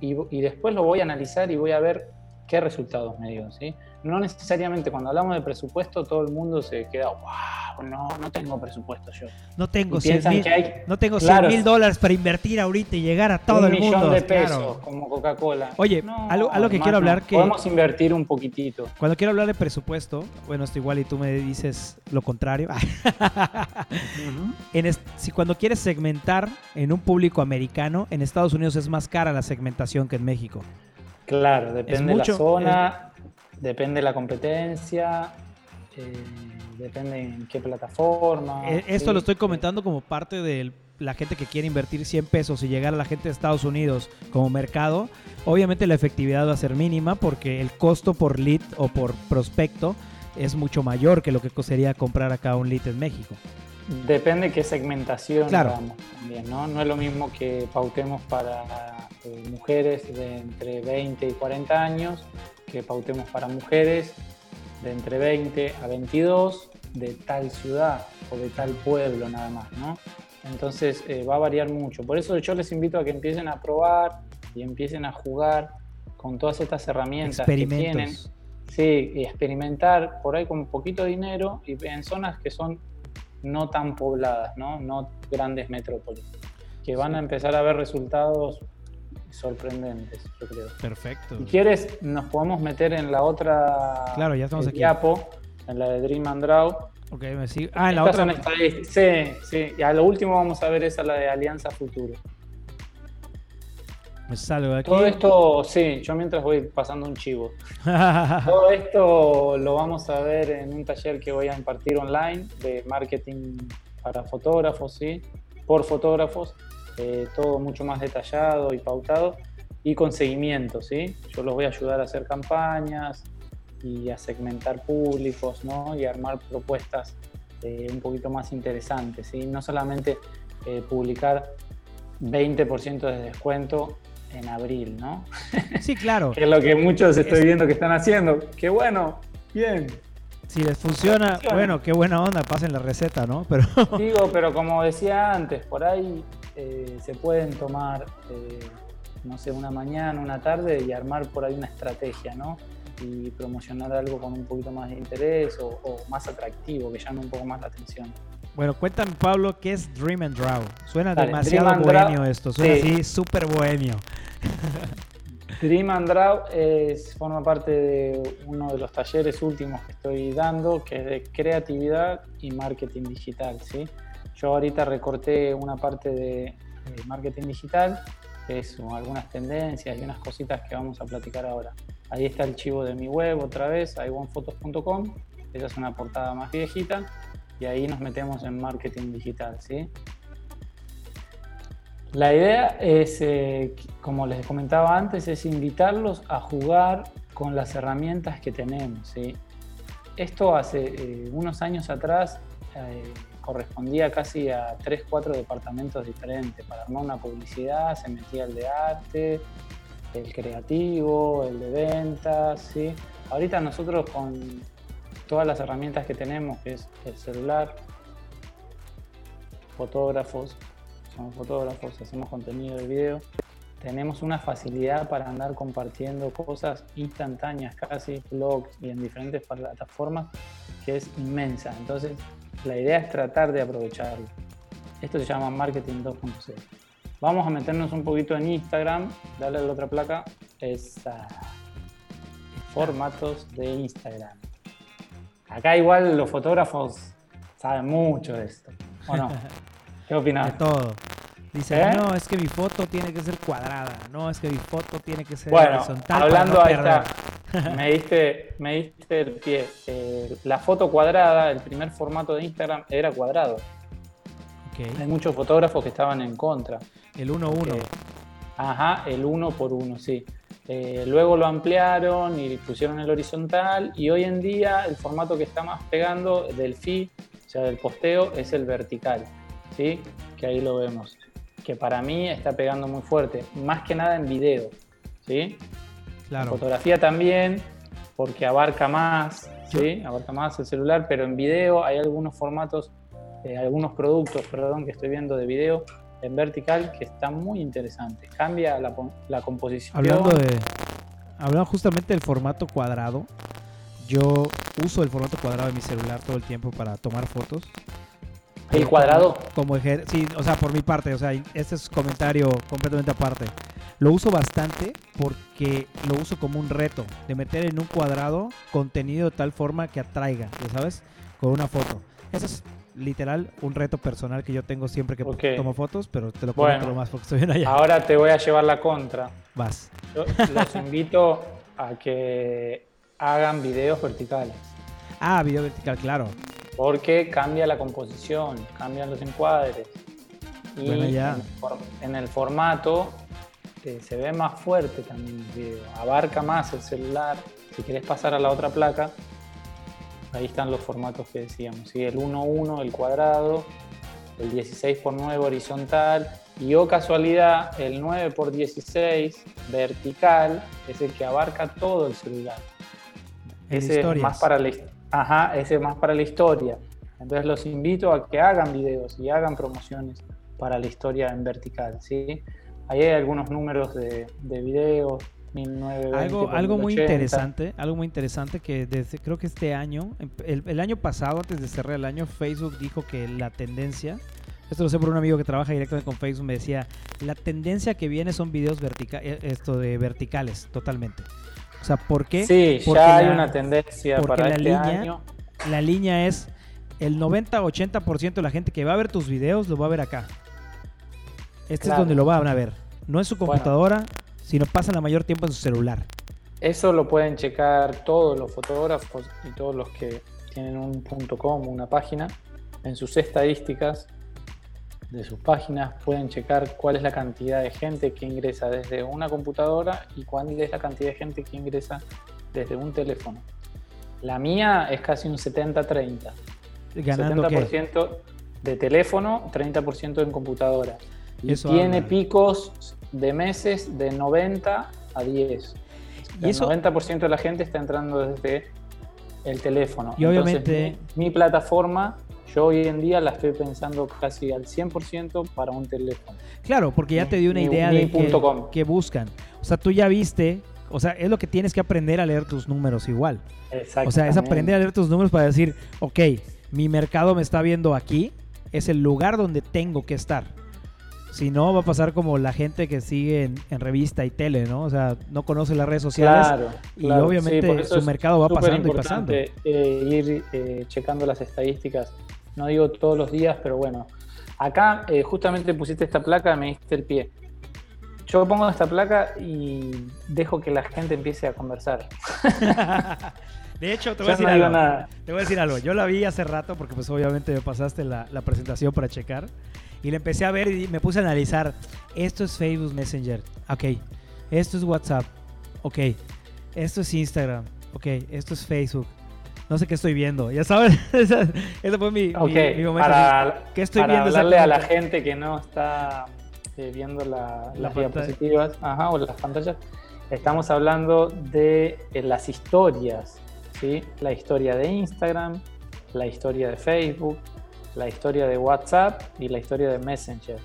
y, y después lo voy a analizar y voy a ver qué resultados me dio, ¿sí? No necesariamente cuando hablamos de presupuesto todo el mundo se queda, wow, no, no tengo presupuesto yo. No tengo Y 100 piensan mil hay- no tengo Claro. 100 mil dólares para invertir ahorita y llegar a todo un el millón mundo. de pesos, claro. como Coca-Cola. Oye, algo- algo que quiero hablar que- Podemos invertir un poquitito. Cuando quiero hablar de presupuesto, bueno, esto igual y tú me dices lo contrario. En si cuando quieres segmentar en un público americano, en Estados Unidos es más cara la segmentación que en México. Claro, depende de la zona, depende de la competencia, eh, depende en qué plataforma. Eh, Esto sí. lo estoy comentando como parte de la gente que quiere invertir 100 pesos y llegar a la gente de Estados Unidos como mercado. Obviamente la efectividad va a ser mínima porque el costo por lead o por prospecto es mucho mayor que lo que costaría comprar acá un lead en México. Depende qué segmentación Claro. también, ¿no? No es lo mismo que pautemos para eh, mujeres de entre 20 y 40 años, que pautemos para mujeres de entre 20 a 22 de tal ciudad o de tal pueblo nada más, ¿no? Entonces eh, va a variar mucho. Por eso yo les invito a que empiecen a probar y empiecen a jugar con todas estas herramientas que tienen. Sí, y experimentar por ahí con poquito dinero y en zonas que son no tan pobladas, ¿no? No grandes metrópolis, que van a empezar a ver resultados sorprendentes, yo creo. Perfecto. Si quieres, nos podemos meter en la otra Claro, ya estamos aquí. diapo, en la de Dream and Draw. Ok, me sigo. Ah, en la Estas otra. son. Sí, sí. Y a lo último vamos a ver esa, la de Alianza Futuro. Me salgo de aquí. Todo esto, sí, yo mientras voy pasando un chivo. Todo esto lo vamos a ver en un taller que voy a impartir online de marketing para fotógrafos, ¿sí? por fotógrafos, eh, todo mucho más detallado y pautado y con seguimiento. ¿sí? Yo los voy a ayudar a hacer campañas y a segmentar públicos ¿no? y a armar propuestas eh, un poquito más interesantes. ¿sí? No solamente eh, publicar 20% de descuento en abril, ¿no? sí, claro. Que es lo que muchos estoy Es- viendo que están haciendo. Qué bueno, bien. Si les funciona, Funciona. bueno, qué buena onda, pasen la receta, ¿no? Pero Digo, pero como decía antes, por ahí eh, se pueden tomar, eh, no sé, una mañana, una tarde y armar por ahí una estrategia, ¿no? Y promocionar algo con un poquito más de interés o, o más atractivo, que llame un poco más la atención. bueno, cuéntame, Pablo, ¿qué es Dream and Draw? Suena Dale, demasiado bohemio esto, suena sí. así súper bohemio. Dream and Draw es, forma parte de uno de los talleres últimos que estoy dando, que es de creatividad y marketing digital. ¿sí? Yo ahorita recorté una parte de, eh, marketing digital, que es algunas tendencias y unas cositas que vamos a platicar ahora. Ahí está el chivo de mi web otra vez, iOnePhotos.com. Esa es una portada más viejita y ahí nos metemos en marketing digital. ¿sí? La idea es, eh, como les comentaba antes, es invitarlos a jugar con las herramientas que tenemos. Esto hace eh, unos años atrás eh, correspondía casi a 3, 4 departamentos diferentes. Para armar una publicidad se metía el de arte, el creativo, el de ventas. Ahorita nosotros con todas las herramientas que tenemos, que es el celular, fotógrafos, somos fotógrafos, hacemos contenido de video, tenemos una facilidad para andar compartiendo cosas instantáneas, casi blogs y en diferentes plataformas, que es inmensa. Entonces, la idea es tratar de aprovecharlo. Esto se llama marketing 2.0. Vamos a meternos un poquito en Instagram, dale a la otra placa, esa. Formatos de Instagram. Acá igual los fotógrafos saben mucho de esto, ¿o? ¿Qué De opinas? todo. Dice, ¿Eh? no, es que mi foto tiene que ser cuadrada. No, es que mi foto tiene que ser Bueno, horizontal. hablando ahí no perder". está, me diste, me diste el pie. Eh, la foto cuadrada, el primer formato de Instagram era cuadrado. Hay muchos fotógrafos que estaban en contra. El 1-1. Eh, Ajá, el uno por uno, sí. Luego lo ampliaron y pusieron el horizontal y hoy en día el formato que está más pegando del feed, o sea, del posteo, es el vertical, ¿sí? Que ahí lo vemos. Que para mí está pegando muy fuerte, más que nada en video, ¿sí? Claro. Fotografía también, porque abarca más, ¿sí? Abarca más el celular, pero en video hay algunos formatos, eh, algunos productos, perdón, que estoy viendo de video en vertical que están muy interesantes. Cambia la, la composición. Hablando de, hablando justamente del formato cuadrado. Yo uso el formato cuadrado de mi celular todo el tiempo para tomar fotos. ¿El cuadrado? Como, sí, o sea, por mi parte, o sea, este es comentario completamente aparte. Lo uso bastante porque lo uso como un reto de meter en un cuadrado contenido de tal forma que atraiga, ¿ya sabes? Con una foto. Eso es literal un reto personal que yo tengo siempre que tomo fotos, pero te lo comento más porque estoy bien allá. Ahora te voy a llevar la contra. Vas. los invito a que hagan videos verticales. Ah, video vertical, claro. Porque cambia la composición, cambian los encuadres. Y En, el, formato eh, se ve más fuerte también el video. Abarca más el celular. Si quieres pasar a la otra placa, ahí están los formatos que decíamos. ¿sí? El 1.1, el cuadrado, el 16 x 9 horizontal y o casualidad el 9 x 16 vertical es el que abarca todo el celular. ese es más para la Ajá, ese es más para la historia. Entonces los invito a que hagan videos y hagan promociones para la historia en vertical, ¿sí? Ahí hay algunos números de, de videos, algo, algo muy interesante, algo muy interesante que desde creo que este año, el, el, año pasado, antes de cerrar el año, Facebook dijo que la tendencia, esto lo sé por un amigo que trabaja directamente con Facebook, me decía, la tendencia que viene son videos verticales, eh, esto de verticales, totalmente. O sea, ¿por qué? Sí, porque ya hay una tendencia para la este línea, año. La línea es el 90-80% de la gente que va a ver tus videos lo va a ver acá. Este es donde lo van a ver. No en su computadora, sino pasan la mayor tiempo en su celular. Eso lo pueden checar todos los fotógrafos y todos los que tienen un punto .com, una página, en sus estadísticas de sus páginas pueden checar cuál es la cantidad de gente que ingresa desde una computadora y cuál es la cantidad de gente que ingresa desde un teléfono. La mía es casi un 70-30. ¿Ganando 70% de teléfono, 30% en computadora. Y tiene picos de meses de 90 a 10. ¿Y eso? El 90% de la gente está entrando desde el teléfono. Y obviamente... mi, plataforma, yo hoy en día la estoy pensando casi al 100% para un teléfono. Claro, porque ya te dio una idea de qué buscan. O sea, tú ya viste, o sea, es lo que tienes que aprender a leer tus números igual. O sea, es aprender a leer tus números para decir, ok, mi mercado me está viendo aquí, es el lugar donde tengo que estar. Si no, va a pasar como la gente que sigue en, revista y tele, ¿no? O sea, no conoce las redes sociales claro, y obviamente su mercado va pasando y pasando. Eh, ir eh, checando las estadísticas, no digo todos los días, pero bueno. Acá eh, justamente pusiste esta placa, me diste el pie. Yo pongo esta placa y dejo que la gente empiece a conversar. De hecho, te voy, a decir algo, te voy a decir algo. Yo la vi hace rato porque pues obviamente me pasaste la, la presentación para checar. Y le empecé a ver y me puse a analizar. Esto es Facebook Messenger. Ok. Esto es WhatsApp. Ok. Esto es Instagram. Ok. Esto es Facebook. No sé qué estoy viendo. Ya sabes, ese fue mi, momento. Para, ¿Qué estoy para viendo? Hablarle a la gente que no está eh, viendo las diapositivas o las pantallas. Estamos hablando de eh, las historias. ¿sí? La historia de Instagram, la historia de Facebook, la historia de WhatsApp y la historia de Messenger.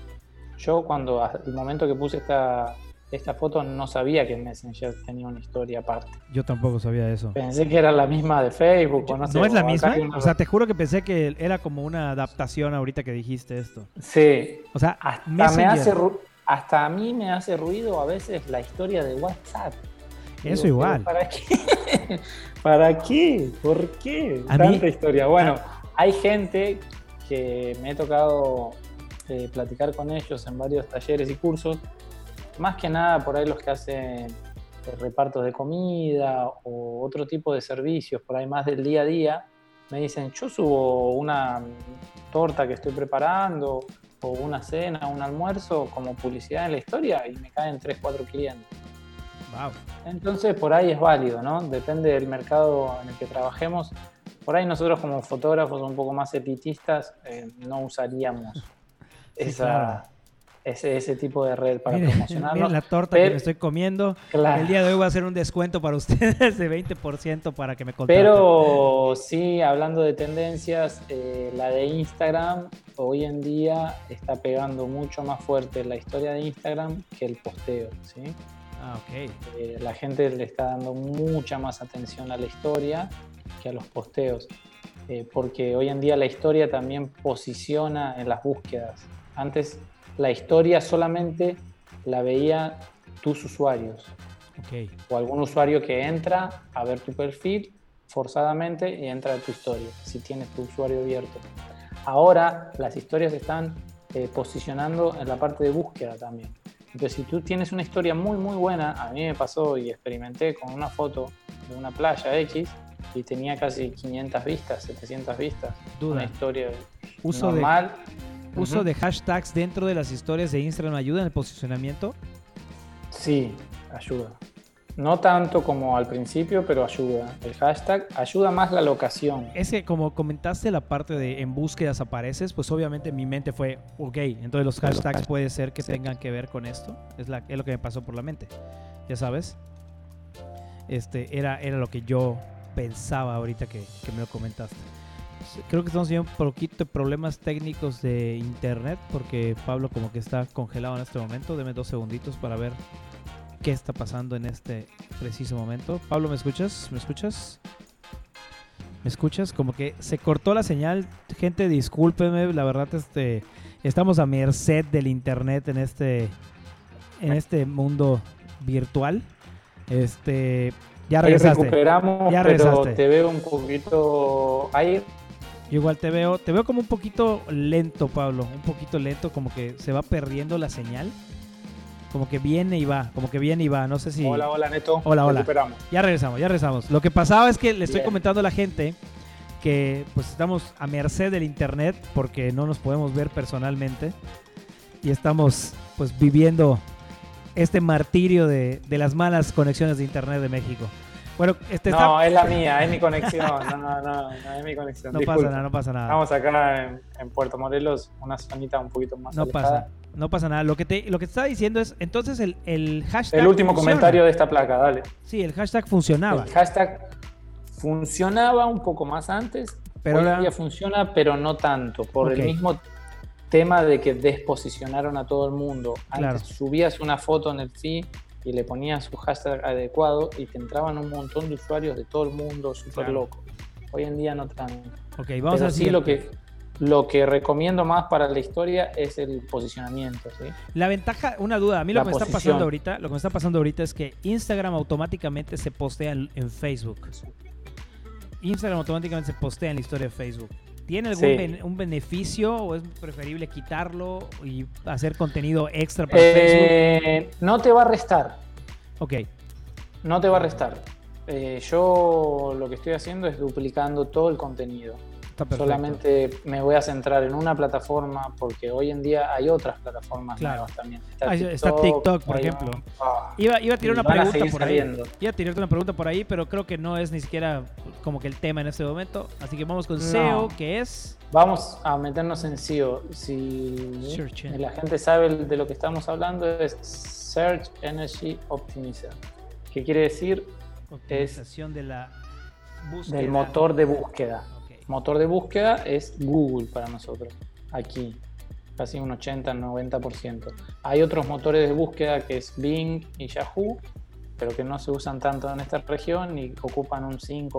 Yo cuando, el momento que puse esta, esta foto, no sabía que Messenger tenía una historia aparte. Yo tampoco sabía eso. Pensé que era la misma de Facebook. no, ¿No es la misma? O sea, te juro que pensé que era como una adaptación ahorita que dijiste esto. Sí. O sea, hasta, me hace, hasta a mí me hace ruido a veces la historia de WhatsApp. Eso igual. ¿Para qué? ¿Para qué? ¿Por qué? Tanta historia. Bueno, hay gente me he tocado eh, platicar con ellos en varios talleres y cursos, más que nada por ahí los que hacen eh, repartos de comida o otro tipo de servicios, por ahí más del día a día, me dicen, yo subo una torta que estoy preparando o una cena, un almuerzo como publicidad en la historia y me caen 3, 4 clientes. Entonces por ahí es válido, ¿no? Depende del mercado en el que trabajemos. Por ahí nosotros como fotógrafos un poco más elitistas eh, no usaríamos esa, ese, tipo de red para promocionarnos. la torta que me estoy comiendo. El día de hoy va a ser un descuento para ustedes de 20% para que me contraten. Pero sí, hablando de tendencias, eh, la de Instagram hoy en día está pegando mucho más fuerte la historia de Instagram que el posteo, ¿sí? Ah, ok. Eh, la gente le está dando mucha más atención a la historia que a los posteos, eh, porque hoy en día la historia también posiciona en las búsquedas. Antes la historia solamente la veía tus usuarios Ok. o algún usuario que entra a ver tu perfil forzadamente y entra a tu historia, si tienes tu usuario abierto. Ahora las historias están eh, posicionando en la parte de búsqueda también. Entonces, si tú tienes una historia muy, muy buena, a mí me pasó y experimenté con una foto de una playa X y tenía casi 500 vistas, 700 vistas. Duda. Una historia Uso de, uso de hashtags dentro de las historias de Instagram ayuda en el posicionamiento. Sí, ayuda. No tanto como al principio, pero ayuda. El hashtag ayuda más la locación. Es que como comentaste la parte de en búsquedas apareces, pues obviamente mi mente fue, ok, entonces los hashtags puede ser que tengan que ver con esto. Es, la, es lo que me pasó por la mente. Ya sabes. Este, era, era lo que yo pensaba ahorita que, que me lo comentaste. Creo que estamos teniendo un poquito de problemas técnicos de internet porque Pablo como que está congelado en este momento. Deme dos segunditos para ver qué está pasando en este preciso momento. Pablo, ¿me escuchas? ¿Me escuchas? ¿Me escuchas? Como que se cortó la señal. Gente, discúlpenme, la verdad este estamos a merced del internet en este en este mundo virtual. Este, ya Ahí regresaste. recuperamos, Ya pero regresaste. te veo un poquito ahí. Yo igual te veo, te veo como un poquito lento, Pablo, un poquito lento, como que se va perdiendo la señal. Como que viene y va, como que viene y va, no sé si Hola, hola, Neto. Hola, hola. Recuperamos. Ya regresamos, ya regresamos. Lo que pasaba es que le estoy Bien. comentando a la gente que pues estamos a merced del internet porque no nos podemos ver personalmente y estamos pues viviendo este martirio de, de las malas conexiones de internet de México. Bueno, este está- No, es la mía, es mi conexión. No, no, no, no es mi conexión. no Disculpa. pasa nada, no pasa nada. Estamos acá en, en Puerto Morelos, una zonita un poquito más No alejada. pasa, no pasa nada. Lo que te, lo que te estaba diciendo es, entonces el, el hashtag. El último funciona. comentario de esta placa, dale. Sí, el hashtag funcionaba. El hashtag funcionaba un poco más antes, Pero hoy en ahora- día funciona, pero no tanto, por el mismo tema de que desposicionaron a todo el mundo. Antes Claro. subías una foto en el feed y le ponías su hashtag adecuado y te entraban un montón de usuarios de todo el mundo, súper Claro. loco. Hoy en día no tanto. Ok, vamos Pero a sí, decir. lo que, lo que recomiendo más para la historia es el posicionamiento. ¿sí? La ventaja, una duda, a mí lo La que me está pasando ahorita, lo que me está pasando ahorita es que Instagram automáticamente se postea en, en Facebook. Instagram automáticamente se postea en la historia de Facebook. ¿Tiene algún Sí. ben- un beneficio o es preferible quitarlo y hacer contenido extra para Facebook? Eh, no te va a restar. Ok, No te va a restar. Eh, yo lo que estoy haciendo es duplicando todo el contenido. Solamente me voy a centrar en una plataforma porque hoy en día hay otras plataformas Claro. nuevas también. Ah, está TikTok, por ejemplo. un- ah, Iba, iba a tirar una pregunta por ahí. Iba a tirarte una pregunta por ahí, pero creo que no es ni siquiera como que el tema en este momento. Así que vamos con No. SEO, que es... Vamos a meternos en SEO. Si Search la gente sabe de lo que estamos hablando, es Search Energy Optimizer. ¿Qué quiere decir? Optimización de la búsqueda. Del motor de búsqueda. Motor de búsqueda es Google para nosotros, aquí, casi un 80-90%. Hay otros motores de búsqueda que es Bing y Yahoo, pero que no se usan tanto en esta región y ocupan un 5%,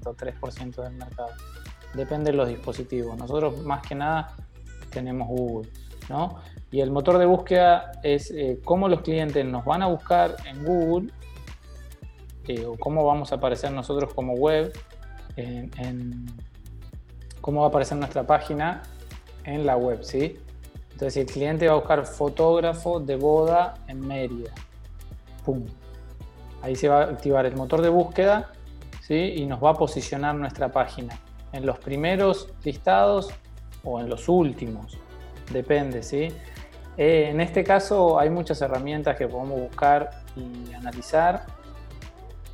3% del mercado. Depende de los dispositivos. Nosotros más que nada tenemos Google, ¿no? Y el motor de búsqueda es eh, cómo los clientes nos van a buscar en Google eh, o cómo vamos a aparecer nosotros como web en, cómo va a aparecer nuestra página en la web, ¿sí? Entonces, si el cliente va a buscar fotógrafo de boda en Mérida, ¡pum! Ahí se va a activar el motor de búsqueda, ¿sí? Y nos va a posicionar nuestra página en los primeros listados o en los últimos, depende, ¿sí? Eh, en este caso hay muchas herramientas que podemos buscar y analizar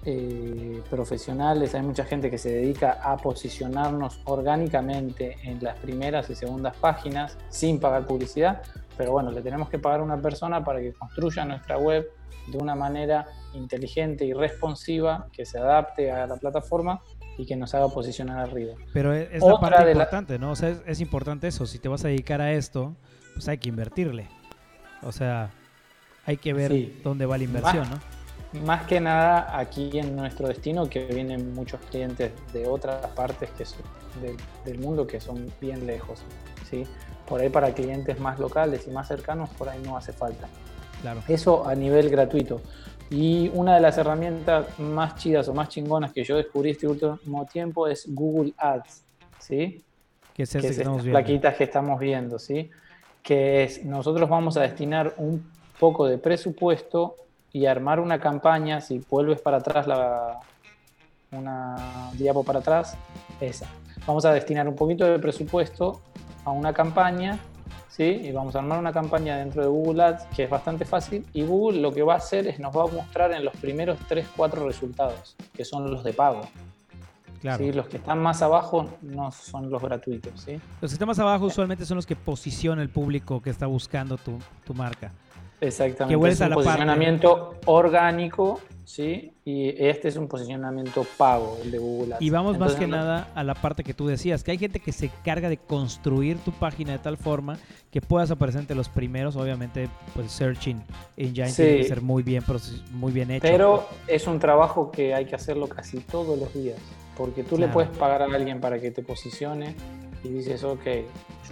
eh, profesionales, hay mucha gente que se dedica a posicionarnos orgánicamente en las primeras y segundas páginas sin pagar publicidad, pero bueno, le tenemos que pagar a una persona para que construya nuestra web de una manera inteligente y responsiva que se adapte a la plataforma y que nos haga posicionar arriba. Pero es, es la parte de la- importante, ¿no? O sea, es, es importante eso. Si te vas a dedicar a esto, pues hay que invertirle. O sea, Hay que ver Sí. dónde va la inversión, ¿no? Más que nada aquí en nuestro destino, que vienen muchos clientes de otras partes que son del, del mundo que son bien lejos. ¿sí? Por ahí para clientes más locales y más cercanos, por ahí no hace falta. Claro. Eso a nivel gratuito. Y una de las herramientas más chidas o más chingonas que yo descubrí este último tiempo es Google Ads. ¿sí? Que es que es estas plaquitas que estamos viendo, ¿sí? Que es, nosotros vamos a destinar un poco de presupuesto y armar una campaña, si vuelves para atrás la, una diapo para atrás, esa. Vamos a destinar un poquito de presupuesto a una campaña, ¿sí? Y vamos a armar una campaña dentro de Google Ads que es bastante fácil y Google lo que va a hacer es nos va a mostrar en los primeros 3, 4 resultados, que son los de pago. Claro. ¿sí? Los que están más abajo no son los gratuitos, ¿sí? Los que están más abajo usualmente son los que posiciona el público que está buscando tu, tu marca. Exactamente. Que vuelves es un a la parte. posicionamiento orgánico, ¿sí? Y este es un posicionamiento pago, el de Google Ads. Y vamos más que no- nada a la parte que tú decías, que hay gente que se carga de construir tu página de tal forma que puedas aparecer entre los primeros. Obviamente, pues Searching Engine Sí. tiene que ser muy bien, muy bien hecho. Pero es un trabajo que hay que hacerlo casi todos los días. Porque tú le puedes pagar a alguien para que te posicione y dices, ok,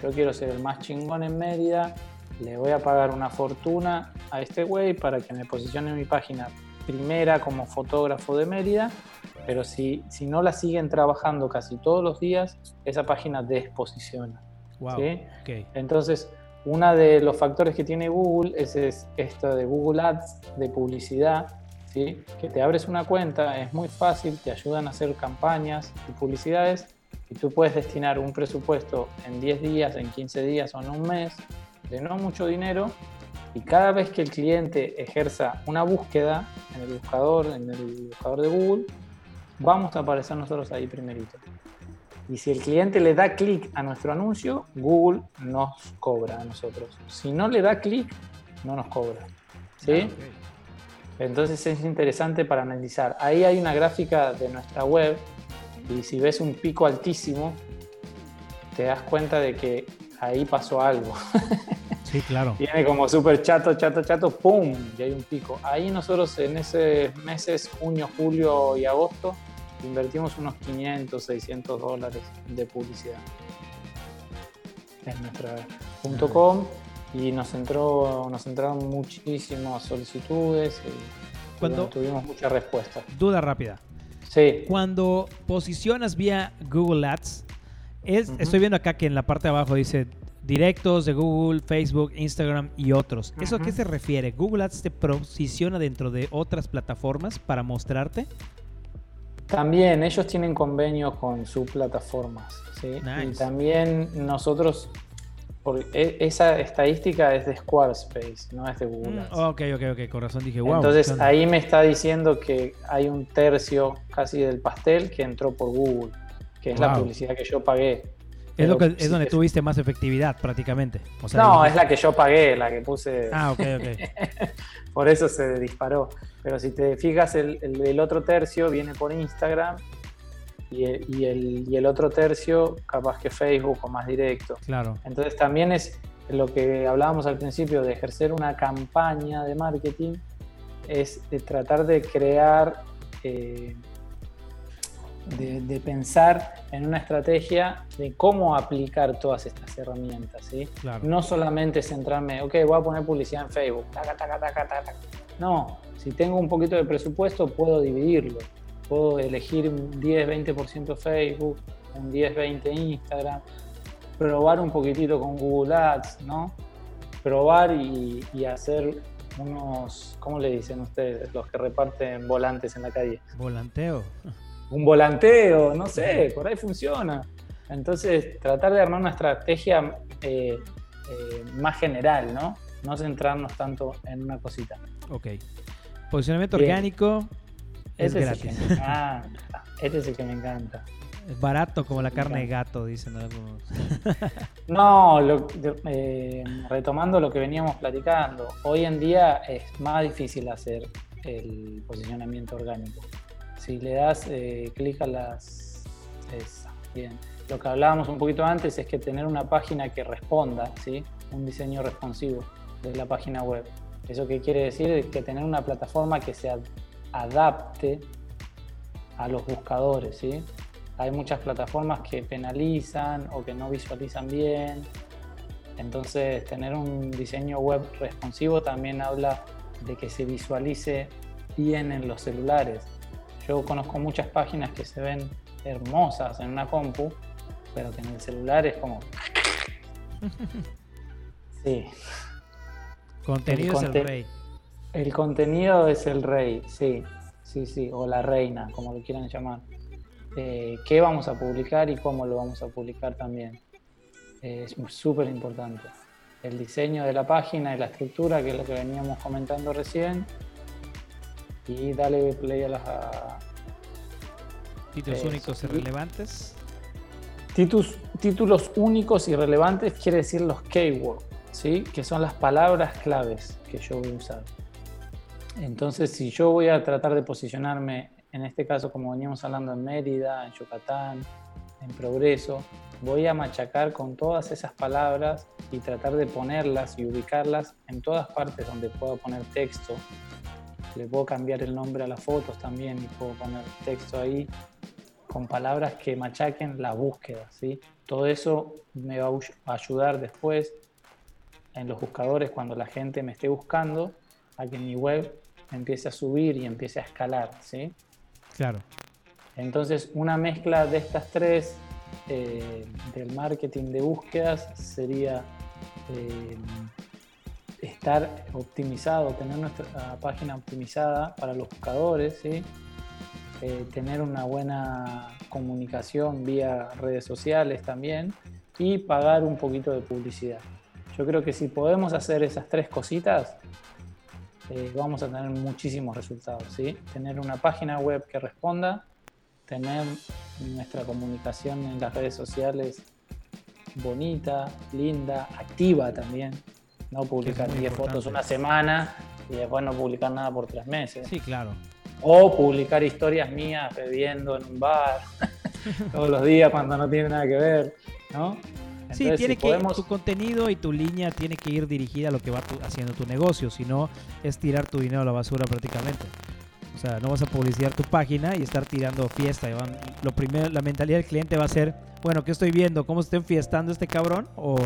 yo quiero ser el más chingón en Mérida, le voy a pagar una fortuna a este güey para que me posicione en mi página primera como fotógrafo de Mérida, pero si, si no la siguen trabajando casi todos los días, esa página desposiciona. Wow. ¿sí? ok. Entonces, uno de los factores que tiene Google es, es esto de Google Ads, de publicidad, ¿sí? que te abres una cuenta, es muy fácil, te ayudan a hacer campañas y publicidades y tú puedes destinar un presupuesto en 10 días, en 15 días o en un mes de no mucho dinero y cada vez que el cliente ejerza una búsqueda en el buscador, en el buscador de Google, vamos a aparecer nosotros ahí primerito. Y si el cliente le da clic a nuestro anuncio, Google nos cobra a nosotros. Si no le da clic, no nos cobra. ¿Sí? Ah. Entonces es interesante para analizar. Ahí hay una gráfica de nuestra web y si ves un pico altísimo, te das cuenta de que ahí pasó algo. Sí, claro. Viene como súper chato, chato, chato, ¡pum! Y hay un pico. Ahí nosotros en esos meses, junio, julio y agosto, invertimos unos 500, 600 dólares de publicidad en nuestra .com y nos entró nos entraron muchísimas solicitudes y, Cuando- tuvimos mucha respuesta. Duda rápida. Sí, Cuando posicionas vía Google Ads, es, estoy viendo acá que en la parte de abajo dice directos de Google, Facebook, Instagram y otros. ¿Eso a qué se refiere? ¿Google Ads te posiciona dentro de otras plataformas para mostrarte? También ellos tienen convenios con sus plataformas, ¿sí? Nice. Y también nosotros, por, e- esa estadística es de Squarespace, no es de Google Mm, Ads. ok, ok, ok, con razón dije, wow. Entonces ahí me está diciendo que hay un tercio casi del pastel que entró por Google, que es la publicidad que yo pagué. es, lo que, es donde te- tuviste más efectividad prácticamente. O sea, No, es la que yo pagué, la que puse. Ah, ok, ok. Por eso se disparó. Pero si te fijas, el, el- el otro tercio viene por Instagram y el, y el- y el otro tercio capaz que Facebook o más directo. Claro. Entonces también es lo que hablábamos al principio de ejercer una campaña de marketing, es de tratar de crear, eh, de, de pensar en una estrategia de cómo aplicar todas estas herramientas. ¿sí? Claro. No solamente centrarme, ok, voy a poner publicidad en Facebook. taca, taca, taca, taca. No, si tengo un poquito de presupuesto, puedo dividirlo. Puedo elegir un 10-20% Facebook, un 10-20% Instagram, probar un poquitito con Google Ads, ¿no? Probar y, y hacer unos, ¿cómo le dicen ustedes? Los que reparten volantes en la calle Volanteo. Un volanteo, no sé, por ahí funciona. Entonces, tratar de armar una estrategia eh, eh, más general, ¿no? No centrarnos tanto en una cosita. Ok. Posicionamiento Bien. orgánico es Este gratis. Es el que me encanta. Este es el que me encanta. Es barato como la carne de gato, dicen algunos. No, lo- eh, retomando lo que veníamos platicando, hoy en día es más difícil hacer el posicionamiento orgánico. Si le das eh, clic a las... esa, bien. Lo que hablábamos un poquito antes es que tener una página que responda, ¿sí? un diseño responsivo de la página web. ¿Eso qué quiere decir? Que tener una plataforma que se adapte a los buscadores, ¿sí? Hay muchas plataformas que penalizan o que no visualizan bien. Entonces, tener un diseño web responsivo también habla de que se visualice bien en los celulares. Yo conozco muchas páginas que se ven hermosas en una compu, pero que en el celular es como... Sí. Contenido es el rey. El contenido es el rey, sí, sí, sí, o la reina, como lo quieran llamar. Eh, ¿Qué vamos a publicar y cómo lo vamos a publicar también? Eh, es súper importante. El diseño de la página y la estructura, que es lo que veníamos comentando recién. Y dale play a las... Títulos únicos y relevantes. títulos únicos y relevantes quiere decir los keywords que son las palabras claves que yo voy a usar. Entonces, si yo voy a tratar de posicionarme, en este caso, como veníamos hablando en Mérida, en Yucatán, en Progreso, voy a machacar con todas esas palabras y tratar de ponerlas y ubicarlas en todas partes donde pueda poner texto. Le puedo cambiar el nombre a las fotos también y puedo poner texto ahí con palabras que machaquen la búsqueda. ¿sí? Todo eso me va a ayudar después en los buscadores cuando la gente me esté buscando a que mi web empiece a subir y empiece a escalar, ¿sí? Claro. Entonces, una mezcla de estas tres eh, del marketing de búsquedas sería eh, estar optimizado, tener nuestra página optimizada para los buscadores. Eh, tener una buena comunicación vía redes sociales también y pagar un poquito de publicidad. Yo creo que si podemos hacer esas tres cositas, eh, vamos a tener muchísimos resultados. ¿sí? Tener una página web que responda, tener nuestra comunicación en las redes sociales bonita, linda, activa también. No publicar 10 fotos una semana y después no publicar nada por tres meses. Sí, claro. O publicar historias mías bebiendo en un bar todos los días cuando no tiene nada que ver, ¿no? sí, tiene que tu contenido y tu línea tiene que ir dirigida a lo que va haciendo tu negocio, si no es tirar tu dinero a la basura prácticamente. O sea, no vas a publicitar tu página y estar tirando fiesta. Lo primero, la mentalidad del cliente va a ser, bueno, ¿qué estoy viendo? ¿Cómo está enfiestando este cabrón? O,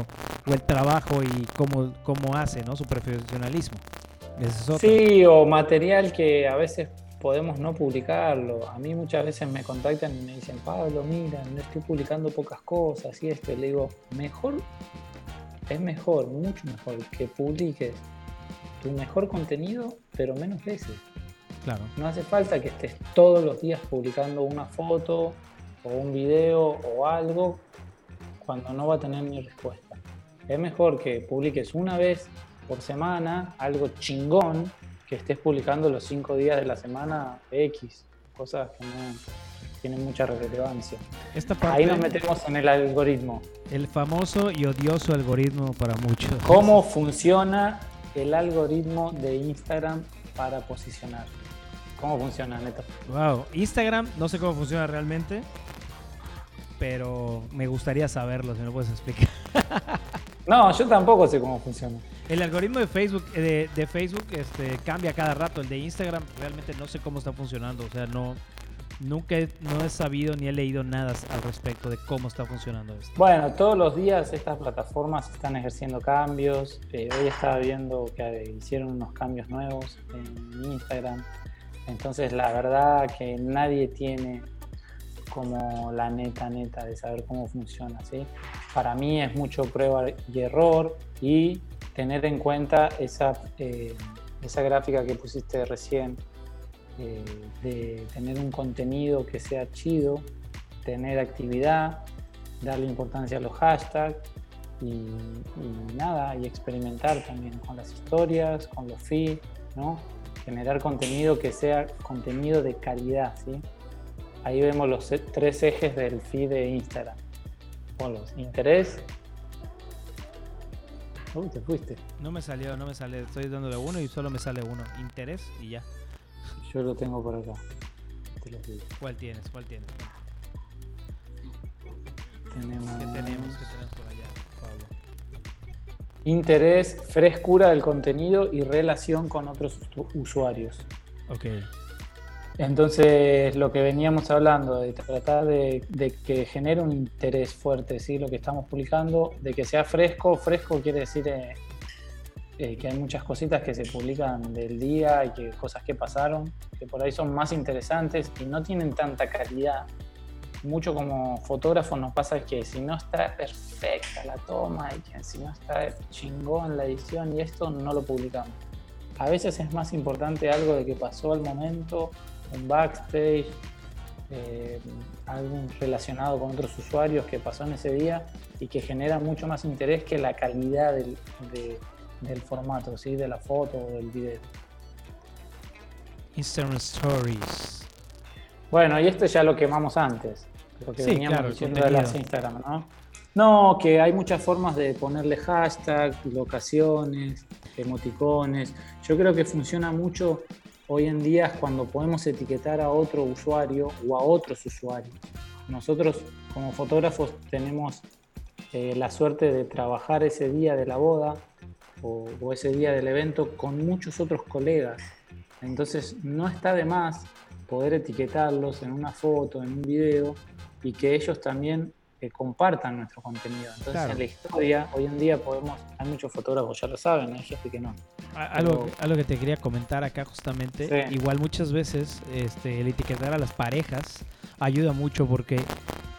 el trabajo y cómo, cómo hace, ¿no? Su profesionalismo. sí, o material que a veces podemos no publicarlo. A mí muchas veces me contactan y me dicen, Pablo, mira, no estoy publicando pocas cosas y esto. le digo, mejor, es mejor, mucho mejor que publiques tu mejor contenido, pero menos veces. Claro. No hace falta que estés todos los días publicando una foto o un video o algo cuando no va a tener ni respuesta. Es mejor que publiques una vez por semana algo chingón que estés publicando los cinco días de la semana X, cosas que no tienen mucha relevancia. Ahí nos metemos en el algoritmo. El famoso y odioso algoritmo para muchos. ¿Cómo funciona el algoritmo de Instagram para posicionar? ¿Cómo funciona, Neto? Wow, Instagram, no sé cómo funciona realmente, pero me gustaría saberlo, si me lo puedes explicar. no, yo tampoco sé cómo funciona. El algoritmo de Facebook, eh, de, Facebook este, cambia cada rato. El de Instagram realmente no sé cómo está funcionando. O sea, no, nunca he, no he sabido ni he leído nada al respecto de cómo está funcionando esto. Bueno, todos los días estas plataformas están ejerciendo cambios. Eh, hoy estaba viendo que hicieron unos cambios nuevos en Instagram. Entonces, la verdad que nadie tiene como la neta neta de saber cómo funciona. ¿sí? Para mí es mucho prueba y error y tener en cuenta esa, eh, esa gráfica que pusiste recién, eh, de tener un contenido que sea chido, tener actividad, darle importancia a los hashtags y, nada, y experimentar también con las historias, con los feeds, ¿no? Generar contenido que sea contenido de calidad. ¿sí? Ahí vemos los tres ejes del feed de Instagram. Interés, Uy, te fuiste. No me salió, no me sale. Estoy dándole uno y solo me sale uno. Interés y ya. Yo lo tengo por acá. ¿Cuál tienes? ¿Cuál tienes? Tenemos... ¿Qué tenemos? ¿Qué tenemos? Interés, frescura del contenido y relación con otros usuarios. Ok. Entonces, lo que veníamos hablando, de tratar de, que genere un interés fuerte, ¿sí? lo que estamos publicando, de que sea fresco, fresco quiere decir eh, eh, que hay muchas cositas que se publican del día y que cosas que pasaron, que por ahí son más interesantes y no tienen tanta calidad. Mucho como fotógrafo nos pasa que si no está perfecta la toma y que si no está chingón la edición y esto, no lo publicamos. A veces es más importante algo de que pasó al momento un backstage, eh, algo relacionado con otros usuarios que pasó en ese día y que genera mucho más interés que la calidad del, formato, ¿sí? de la foto o del video. Instagram Stories. Bueno, y esto ya lo quemamos antes, lo que veníamos diciendo de las Instagram, ¿no? No, que hay muchas formas de ponerle hashtag, locaciones, emoticones. Yo creo que funciona mucho hoy en día es cuando podemos etiquetar a otro usuario o a otros usuarios. Nosotros como fotógrafos tenemos eh, la suerte de trabajar ese día de la boda o, ese día del evento con muchos otros colegas. Entonces no está de más poder etiquetarlos en una foto, en un video y que ellos también que compartan nuestro contenido. Entonces, en la historia, hoy en día podemos, hay muchos fotógrafos, ya lo saben, hay gente que no. Algo, algo que te quería comentar acá justamente, igual muchas veces este, el etiquetar a las parejas ayuda mucho porque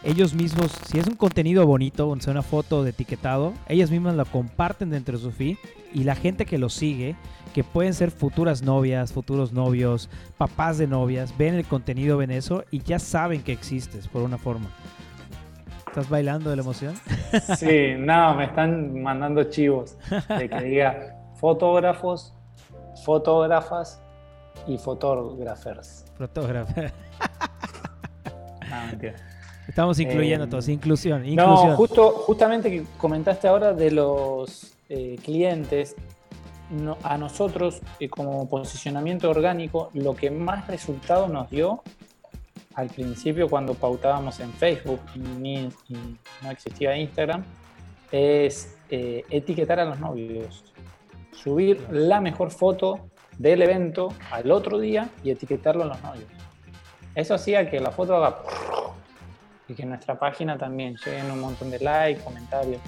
ellos mismos, si es un contenido bonito, o sea, una foto de etiquetado, ellas mismas lo comparten dentro de su feed y la gente que lo sigue, que pueden ser futuras novias, futuros novios, papás de novias, ven el contenido, ven eso y ya saben que existes por una forma. ¿Estás bailando de la emoción? Sí, no, me están mandando chivos de que diga fotógrafos, fotógrafas y fotógrafers. Fotógrafos. Estamos incluyendo eh, todos, inclusión, inclusión. No, justo, justamente que comentaste ahora de los eh, clientes, a nosotros eh, como posicionamiento orgánico, lo que más resultado nos dio al principio cuando pautábamos en Facebook y, no existía Instagram, es eh, etiquetar a los novios. Subir la mejor foto del evento al otro día y etiquetarlo a los novios. Eso hacía que la foto haga y que nuestra página también lleguen un montón de likes, comentarios.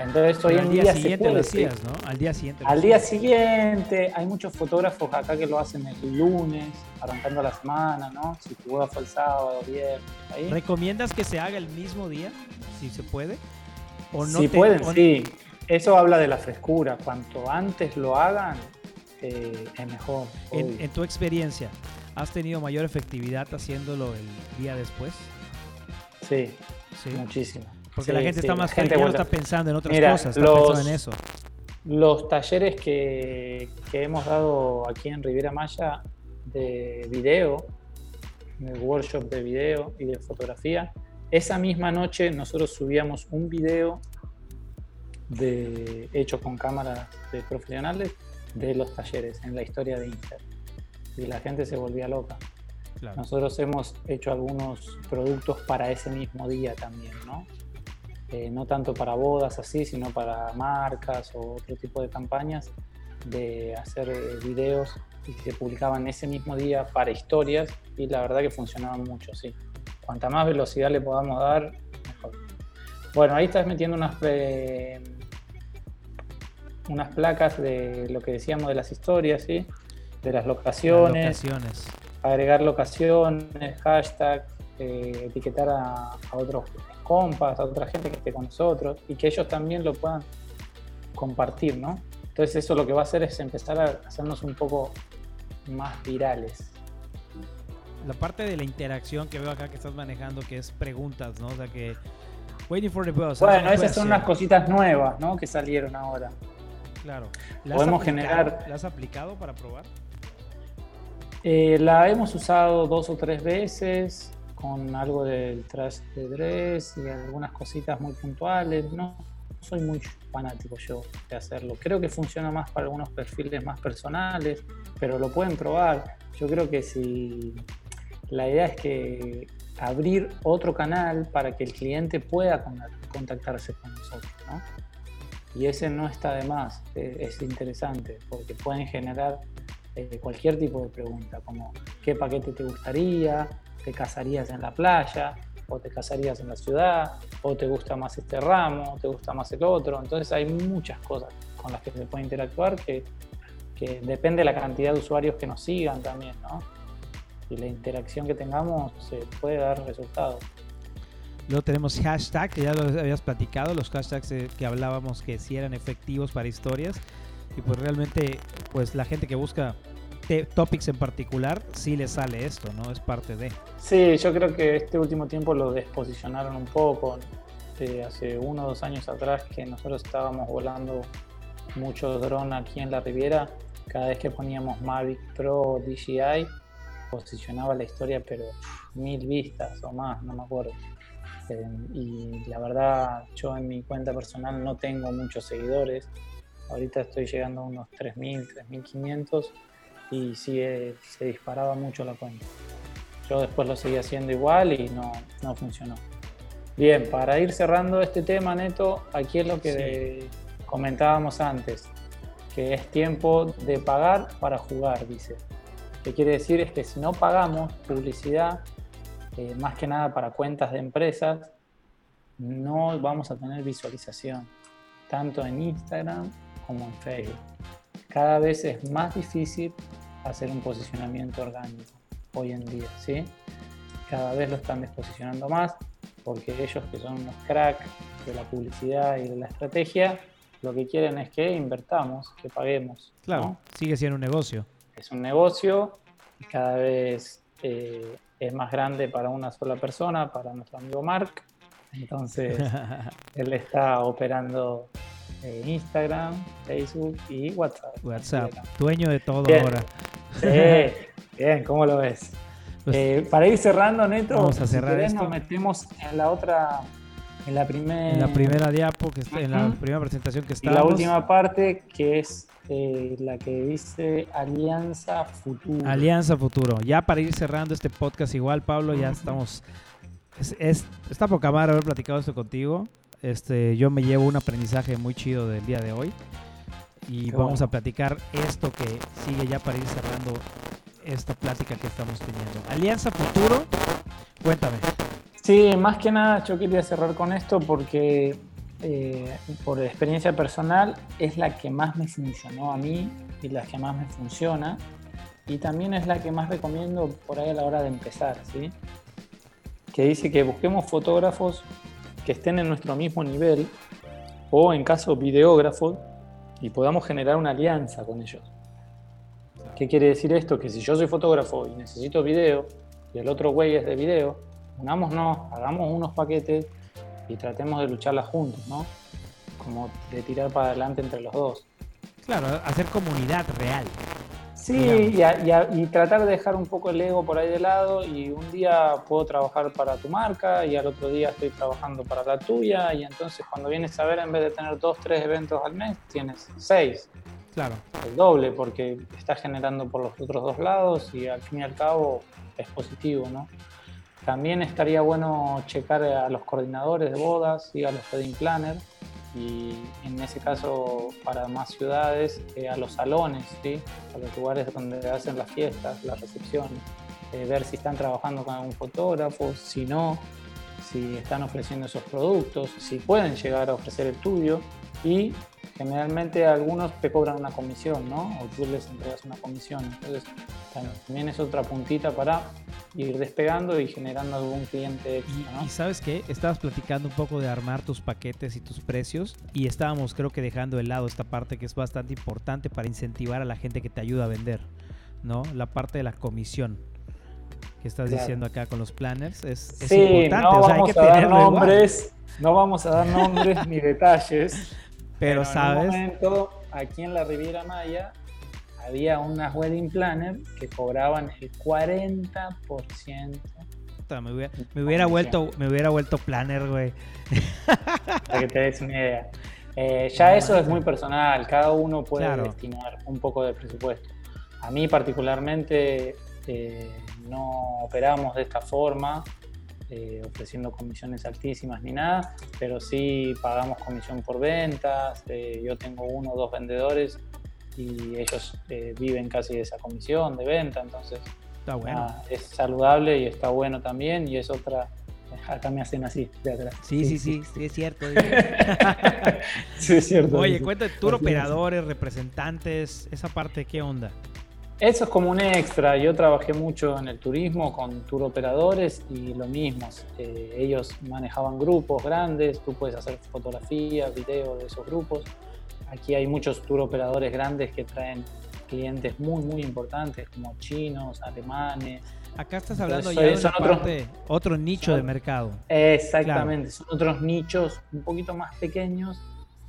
Entonces hoy en día, se puede, ¿no? Al día siguiente. Al día siguiente, hay muchos fotógrafos acá que lo hacen el lunes, arrancando la semana, ¿no? Si tu boda fue el sábado, viernes, ahí. ¿Recomiendas que se haga el mismo día, si se puede? ¿O no si pueden, sí. Eso habla de la frescura. Cuanto antes lo hagan, eh, es mejor. En, en tu experiencia, ¿has tenido mayor efectividad haciéndolo el día después? Sí, sí. muchísimo. Porque la gente está más gente está pensando en otras cosas, está pensando en eso. Los talleres que, hemos dado aquí en Riviera Maya de video, de workshop de video y de fotografía, esa misma noche nosotros subíamos un video de, hecho con cámaras de profesionales de los talleres en la historia de Instagram. Y la gente se volvía loca. Nosotros hemos hecho algunos productos para ese mismo día también, ¿no? Eh, no tanto para bodas así, sino para marcas o otro tipo de campañas, de hacer eh, videos y se publicaban ese mismo día para historias y la verdad que funcionaban mucho, sí. Cuanta más velocidad le podamos dar, mejor. Bueno, ahí estás metiendo unas, unas placas de lo que decíamos de las historias, ¿sí? de las locaciones, agregar locaciones, hashtag, eh, etiquetar a, a otros compas, a otra gente que esté con nosotros y que ellos también lo puedan compartir, ¿no? Entonces eso lo que va a hacer es empezar a hacernos un poco más virales. La parte de la interacción que veo acá que estás manejando, que es preguntas, ¿no? O sea que... Waiting for the bus, bueno, esas son unas cositas nuevas, ¿no? Que salieron ahora. Claro. Podemos generar... ¿La has aplicado para probar? Eh, la hemos usado dos o tres veces con algo del trash de dress y algunas cositas muy puntuales. No soy muy fanático yo de hacerlo. Creo que funciona más para algunos perfiles más personales, pero lo pueden probar. Yo creo que si la idea es que abrir otro canal para que el cliente pueda contactarse con nosotros, ¿no? Y ese no está de más, eh, es interesante, porque pueden generar eh, cualquier tipo de pregunta, como ¿qué paquete te gustaría? ¿Te casarías en la playa? ¿O te casarías en la ciudad? ¿O te gusta más este ramo? ¿Te gusta más el otro? Entonces hay muchas cosas con las que se puede interactuar que, que depende de la cantidad de usuarios que nos sigan también, ¿no? Y la interacción que tengamos se puede dar resultados. Luego tenemos hashtag, que ya lo habías platicado, los hashtags eh, que hablábamos que sí eran efectivos para historias. Y pues realmente, pues la gente que busca topics en particular, sí le sale esto, ¿no? Es parte de. Sí, yo creo que este último tiempo lo desposicionaron un poco. hace uno o dos años atrás que nosotros estábamos volando mucho dron aquí en la Riviera, cada vez que poníamos Mavic Pro DJI, posicionaba la historia, pero mil vistas o más, no me acuerdo. Eh, y la verdad, yo en mi cuenta personal no tengo muchos seguidores. Ahorita estoy llegando a unos 3.000, 3.500 y sí eh, se disparaba mucho la cuenta. Yo después lo seguí haciendo igual y no, no funcionó. Bien, para ir cerrando este tema, Neto, aquí es lo que comentábamos antes, que es tiempo de pagar para jugar, dice. ¿Qué quiere decir? Es que si no pagamos publicidad, eh, más que nada para cuentas de empresas, no vamos a tener visualización, tanto en Instagram como en Facebook. Cada vez es más difícil hacer un posicionamiento orgánico hoy en día, ¿sí? Cada vez lo están desposicionando más porque ellos que son unos cracks de la publicidad y de la estrategia, lo que quieren es que invertamos, que paguemos. Claro, sigue siendo un negocio. Es un negocio y cada vez eh, es más grande para una sola persona, para nuestro amigo Mark. Entonces, él está operando eh, Instagram, Facebook y WhatsApp. WhatsApp, dueño de todo ahora. Sí, bien, ¿cómo lo ves? Pues eh, para ir cerrando, Neto, vamos a cerrar esto. nos metemos en la otra en la, primera en la primera diapo, que está, en la primera presentación que está. La última parte, que es eh, la que dice Alianza Futuro. Alianza Futuro. Ya para ir cerrando este podcast, igual, Pablo, ya estamos. Es, está poca madre haber platicado esto contigo. Este, yo me llevo un aprendizaje muy chido del día de hoy. Y vamos a platicar esto que sigue ya para ir cerrando esta plática que estamos teniendo. Alianza Futuro, cuéntame. Sí, más que nada yo quería cerrar con esto porque eh, por experiencia personal es la que más me funcionó a mí y la que más me funciona y también es la que más recomiendo por ahí a la hora de empezar, ¿sí? Que dice que busquemos fotógrafos que estén en nuestro mismo nivel o en caso videógrafos y podamos generar una alianza con ellos. ¿Qué quiere decir esto? Que si yo soy fotógrafo y necesito video y el otro güey es de video, unámonos, hagamos unos paquetes y tratemos de lucharla juntos, ¿no? Como de tirar para adelante entre los dos. Claro, hacer comunidad real. Sí, y, tratar de dejar un poco el ego por ahí de lado y un día puedo trabajar para tu marca y al otro día estoy trabajando para la tuya y entonces cuando vienes a ver en vez de tener dos, tres eventos al mes, tienes seis. Claro. El doble porque estás generando por los otros dos lados y al fin y al cabo es positivo, ¿no? También estaría bueno checar a los coordinadores de bodas y a los wedding planners y en ese caso para más ciudades eh, a los salones, ¿sí? a los lugares donde hacen las fiestas, las recepciones, eh, ver si están trabajando con algún fotógrafo, si no, si están ofreciendo esos productos, si pueden llegar a ofrecer el tuyo y generalmente algunos te cobran una comisión, ¿no? O tú les entregas una comisión. Entonces, también es otra puntita para ir despegando y generando algún cliente extra, ¿no? Y, sabes qué, estabas platicando un poco de armar tus paquetes y tus precios y estábamos creo que dejando de lado esta parte que es bastante importante para incentivar a la gente que te ayuda a vender, ¿no? La parte de la comisión que estás diciendo acá con los planners es, sí, importante. No vamos a dar nombres, no vamos a dar nombres ni detalles. Pero, sabes. En un momento, aquí en la Riviera Maya, había unas wedding planner que cobraban el 40%. Me hubiera, me hubiera vuelto, me hubiera vuelto planner, güey. Para que te des una idea. Eh, ya eso es muy personal, cada uno puede destinar un poco de presupuesto. A mí particularmente eh, no operamos de esta forma, eh, ofreciendo comisiones altísimas ni nada, pero sí pagamos comisión por ventas. Eh, yo tengo uno o dos vendedores y ellos eh, viven casi de esa comisión de venta, entonces Está bueno. ah, es saludable y está bueno también y es otra... Acá me hacen así, de atrás. Sí, sí, sí, sí, es cierto. Sí, es cierto. Oye, Sí. cuenta de tour Así es. operadores, representantes, esa parte, ¿qué onda? Eso es como un extra. Yo trabajé mucho en el turismo con tour operadores y lo mismo. eh, ellos manejaban grupos grandes, tú puedes hacer fotografías, videos de esos grupos. Aquí hay muchos tour operadores grandes que traen clientes muy, muy importantes como chinos, alemanes. Acá estás hablando Entonces, ya de son una otros- parte, otro nicho de mercado. Exactamente, son otros nichos un poquito más pequeños,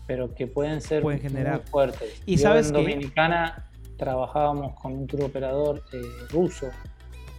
pero que pueden ser Pueden generar. muy fuertes. Y Yo sabes en? Dominicana trabajábamos con un tour operador eh, ruso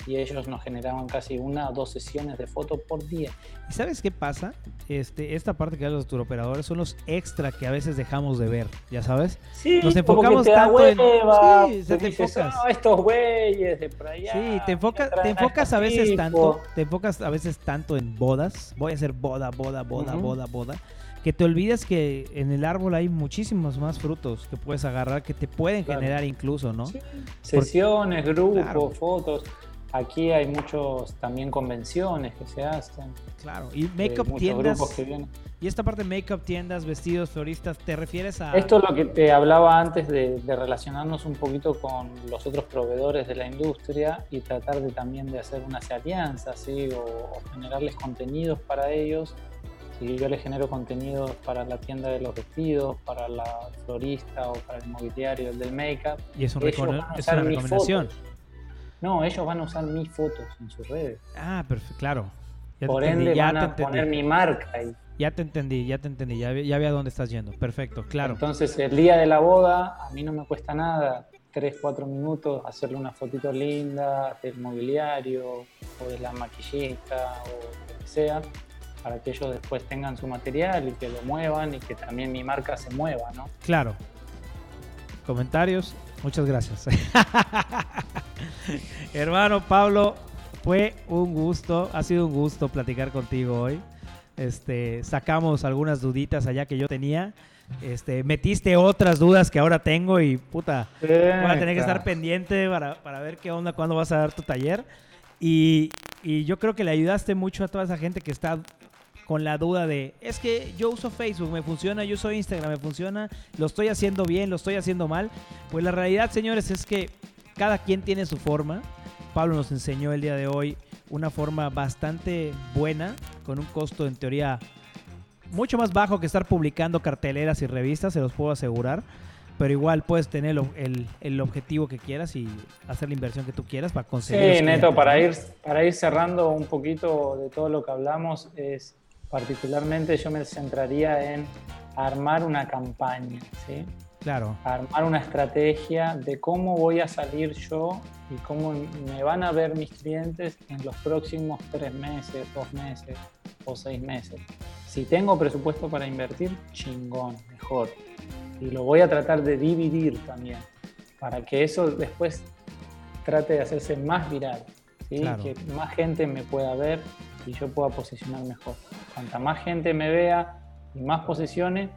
y ellos nos generaban casi una o dos sesiones de fotos por día. ¿Y sabes qué pasa? Este, esta parte que hablan los turoperadores son los extra que a veces dejamos de ver, ¿ya sabes? Sí, Nos enfocamos tanto en- hueva, Sí, tú se te dices, enfocas. "Ah, estos güeyes de por allá. Sí, te, enfoca- te a enfocas a estos veces tipos". tanto, te enfocas a veces tanto en bodas, voy a hacer boda, boda, boda, Ujú. boda, boda, que te olvidas que en el árbol hay muchísimos más frutos que puedes agarrar que te pueden Claro. generar incluso, ¿no? Sí, Sesiones, grupos, Claro. fotos. Aquí hay muchos también convenciones que se hacen. Claro, y eh, make-up muchos tiendas, que y esta parte de make-up tiendas, vestidos, floristas, ¿te refieres a...? Esto es lo que te hablaba antes de, de relacionarnos un poquito con los otros proveedores de la industria y tratar de también de hacer unas alianzas ¿sí? o, o generarles contenidos para ellos. Si yo les genero contenidos para la tienda de los vestidos, para la florista o para el mobiliario el del make-up, y es, un ellos van a es usar una recomendación. No, ellos van a usar mis fotos en sus redes. Ah, perfecto, claro. Ya Por entendí, ende ya van a poner mi marca ahí. Ya te entendí, ya te entendí, ya, ya vi a dónde estás yendo. Perfecto, claro. Entonces, el día de la boda, a mí no me cuesta nada, 3, 4 minutos, hacerle una fotito linda del mobiliario o de la maquillista o lo que sea, para que ellos después tengan su material y que lo muevan y que también mi marca se mueva, ¿no? Claro. Comentarios, muchas gracias. Hermano Pablo, fue un gusto, ha sido un gusto platicar contigo hoy. Este, sacamos algunas duditas allá que yo tenía. Este, metiste otras dudas que ahora tengo y puta, voy a tener que estar pendiente para, para ver qué onda, cuándo vas a dar tu taller. Y, y yo creo que le ayudaste mucho a toda esa gente que está con la duda de, es que yo uso Facebook, me funciona, yo uso Instagram, me funciona, lo estoy haciendo bien, lo estoy haciendo mal. Pues la realidad, señores, es que cada quien tiene su forma. Pablo nos enseñó el día de hoy una forma bastante buena, con un costo en teoría mucho más bajo que estar publicando carteleras y revistas, se los puedo asegurar. Pero igual puedes tener el, el- el objetivo que quieras y hacer la inversión que tú quieras para conseguir. Sí, Neto, clientes, para ir, para ir cerrando un poquito de todo lo que hablamos, es particularmente yo me centraría en armar una campaña, ¿sí? Claro, armar una estrategia de cómo voy a salir yo y cómo me van a ver mis clientes en los próximos tres meses, dos meses o seis meses. Si tengo presupuesto para invertir, chingón, mejor. Y lo voy a tratar de dividir también, para que eso después trate de hacerse más viral, ¿sí? Claro. que más gente me pueda ver y yo pueda posicionar mejor. Cuanta más gente me vea y más posiciones,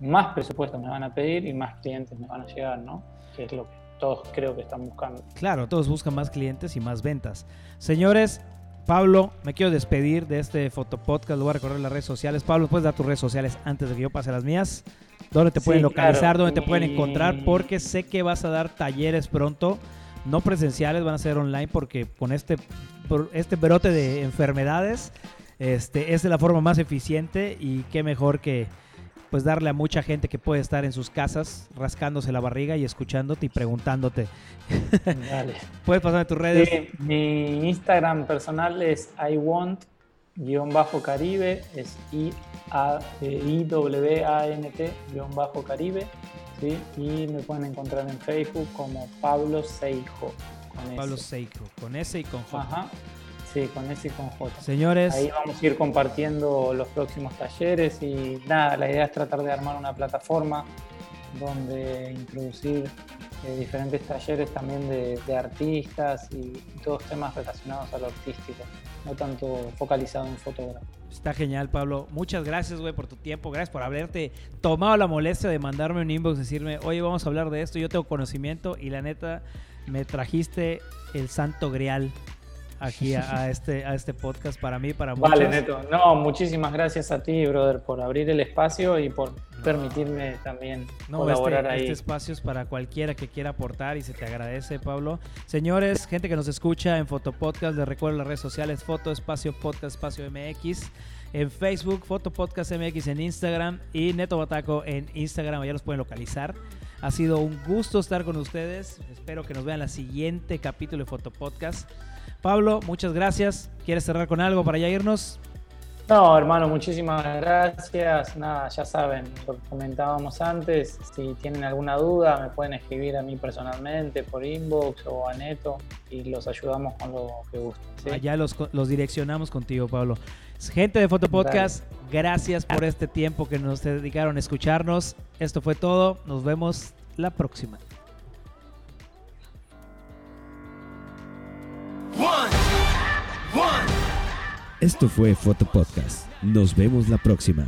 más presupuesto me van a pedir y más clientes me van a llegar, ¿no? Que es lo que todos creo que están buscando. claro, todos buscan más clientes y más ventas. Señores, Pablo, me quiero despedir de este fotopodcast, lo voy a recorrer las redes sociales. Pablo, ¿puedes dar tus redes sociales antes de que yo pase las mías? ¿Dónde te Sí, pueden localizar? claro. ¿Dónde te pueden encontrar? Porque sé que vas a dar talleres pronto, no presenciales, van a ser online porque con este, por este brote de enfermedades, este, es de la forma más eficiente y qué mejor que pues darle a mucha gente que puede estar en sus casas rascándose la barriga y escuchándote y preguntándote. Dale. Puedes pasarme tus redes. Sí, mi Instagram personal es iwant-caribe, es I A I W A N T Caribe, ¿sí? Y me pueden encontrar en Facebook como Pablo Seijo. Con Pablo S. Seiko, con S y con J. Ajá. Sí, con S y con J. Señores, Ahí vamos a ir compartiendo los próximos talleres y nada, la idea es tratar de armar una plataforma donde introducir eh, diferentes talleres también de, artistas y, todos temas relacionados a lo artístico, no tanto focalizado en fotógrafo. Está genial, Pablo. Muchas gracias, güey, por tu tiempo. Gracias por haberte tomado la molestia de mandarme un inbox, decirme, oye, vamos a hablar de esto. Yo tengo conocimiento y la neta, me trajiste el santo grial aquí a, este, a este podcast para mí, para muchos. Vale, Neto. No, muchísimas gracias a ti, brother, por abrir el espacio y por permitirme también no, colaborar este, ahí. Este espacio es para cualquiera que quiera aportar y se te agradece, Pablo. Señores, gente que nos escucha en Fotopodcast, les recuerdo las redes sociales, Foto Espacio Podcast Espacio MX en Facebook, Foto Podcast MX en Instagram y Neto Bataco en Instagram, ya los pueden localizar. Ha sido un gusto estar con ustedes. Espero que nos vean en la siguiente capítulo de Fotopodcast. Pablo, muchas gracias. ¿Quieres cerrar con algo para ya irnos? No, hermano, muchísimas gracias. Nada, ya saben, lo que comentábamos antes. Si tienen alguna duda, me pueden escribir a mí personalmente por inbox o a Neto y los ayudamos con lo que gusten. Allá los, los direccionamos contigo, Pablo. Gente de Fotopodcast, gracias por este tiempo que nos dedicaron a escucharnos. Esto fue todo. Nos vemos la próxima. Esto fue Foto Podcast. Nos vemos la próxima.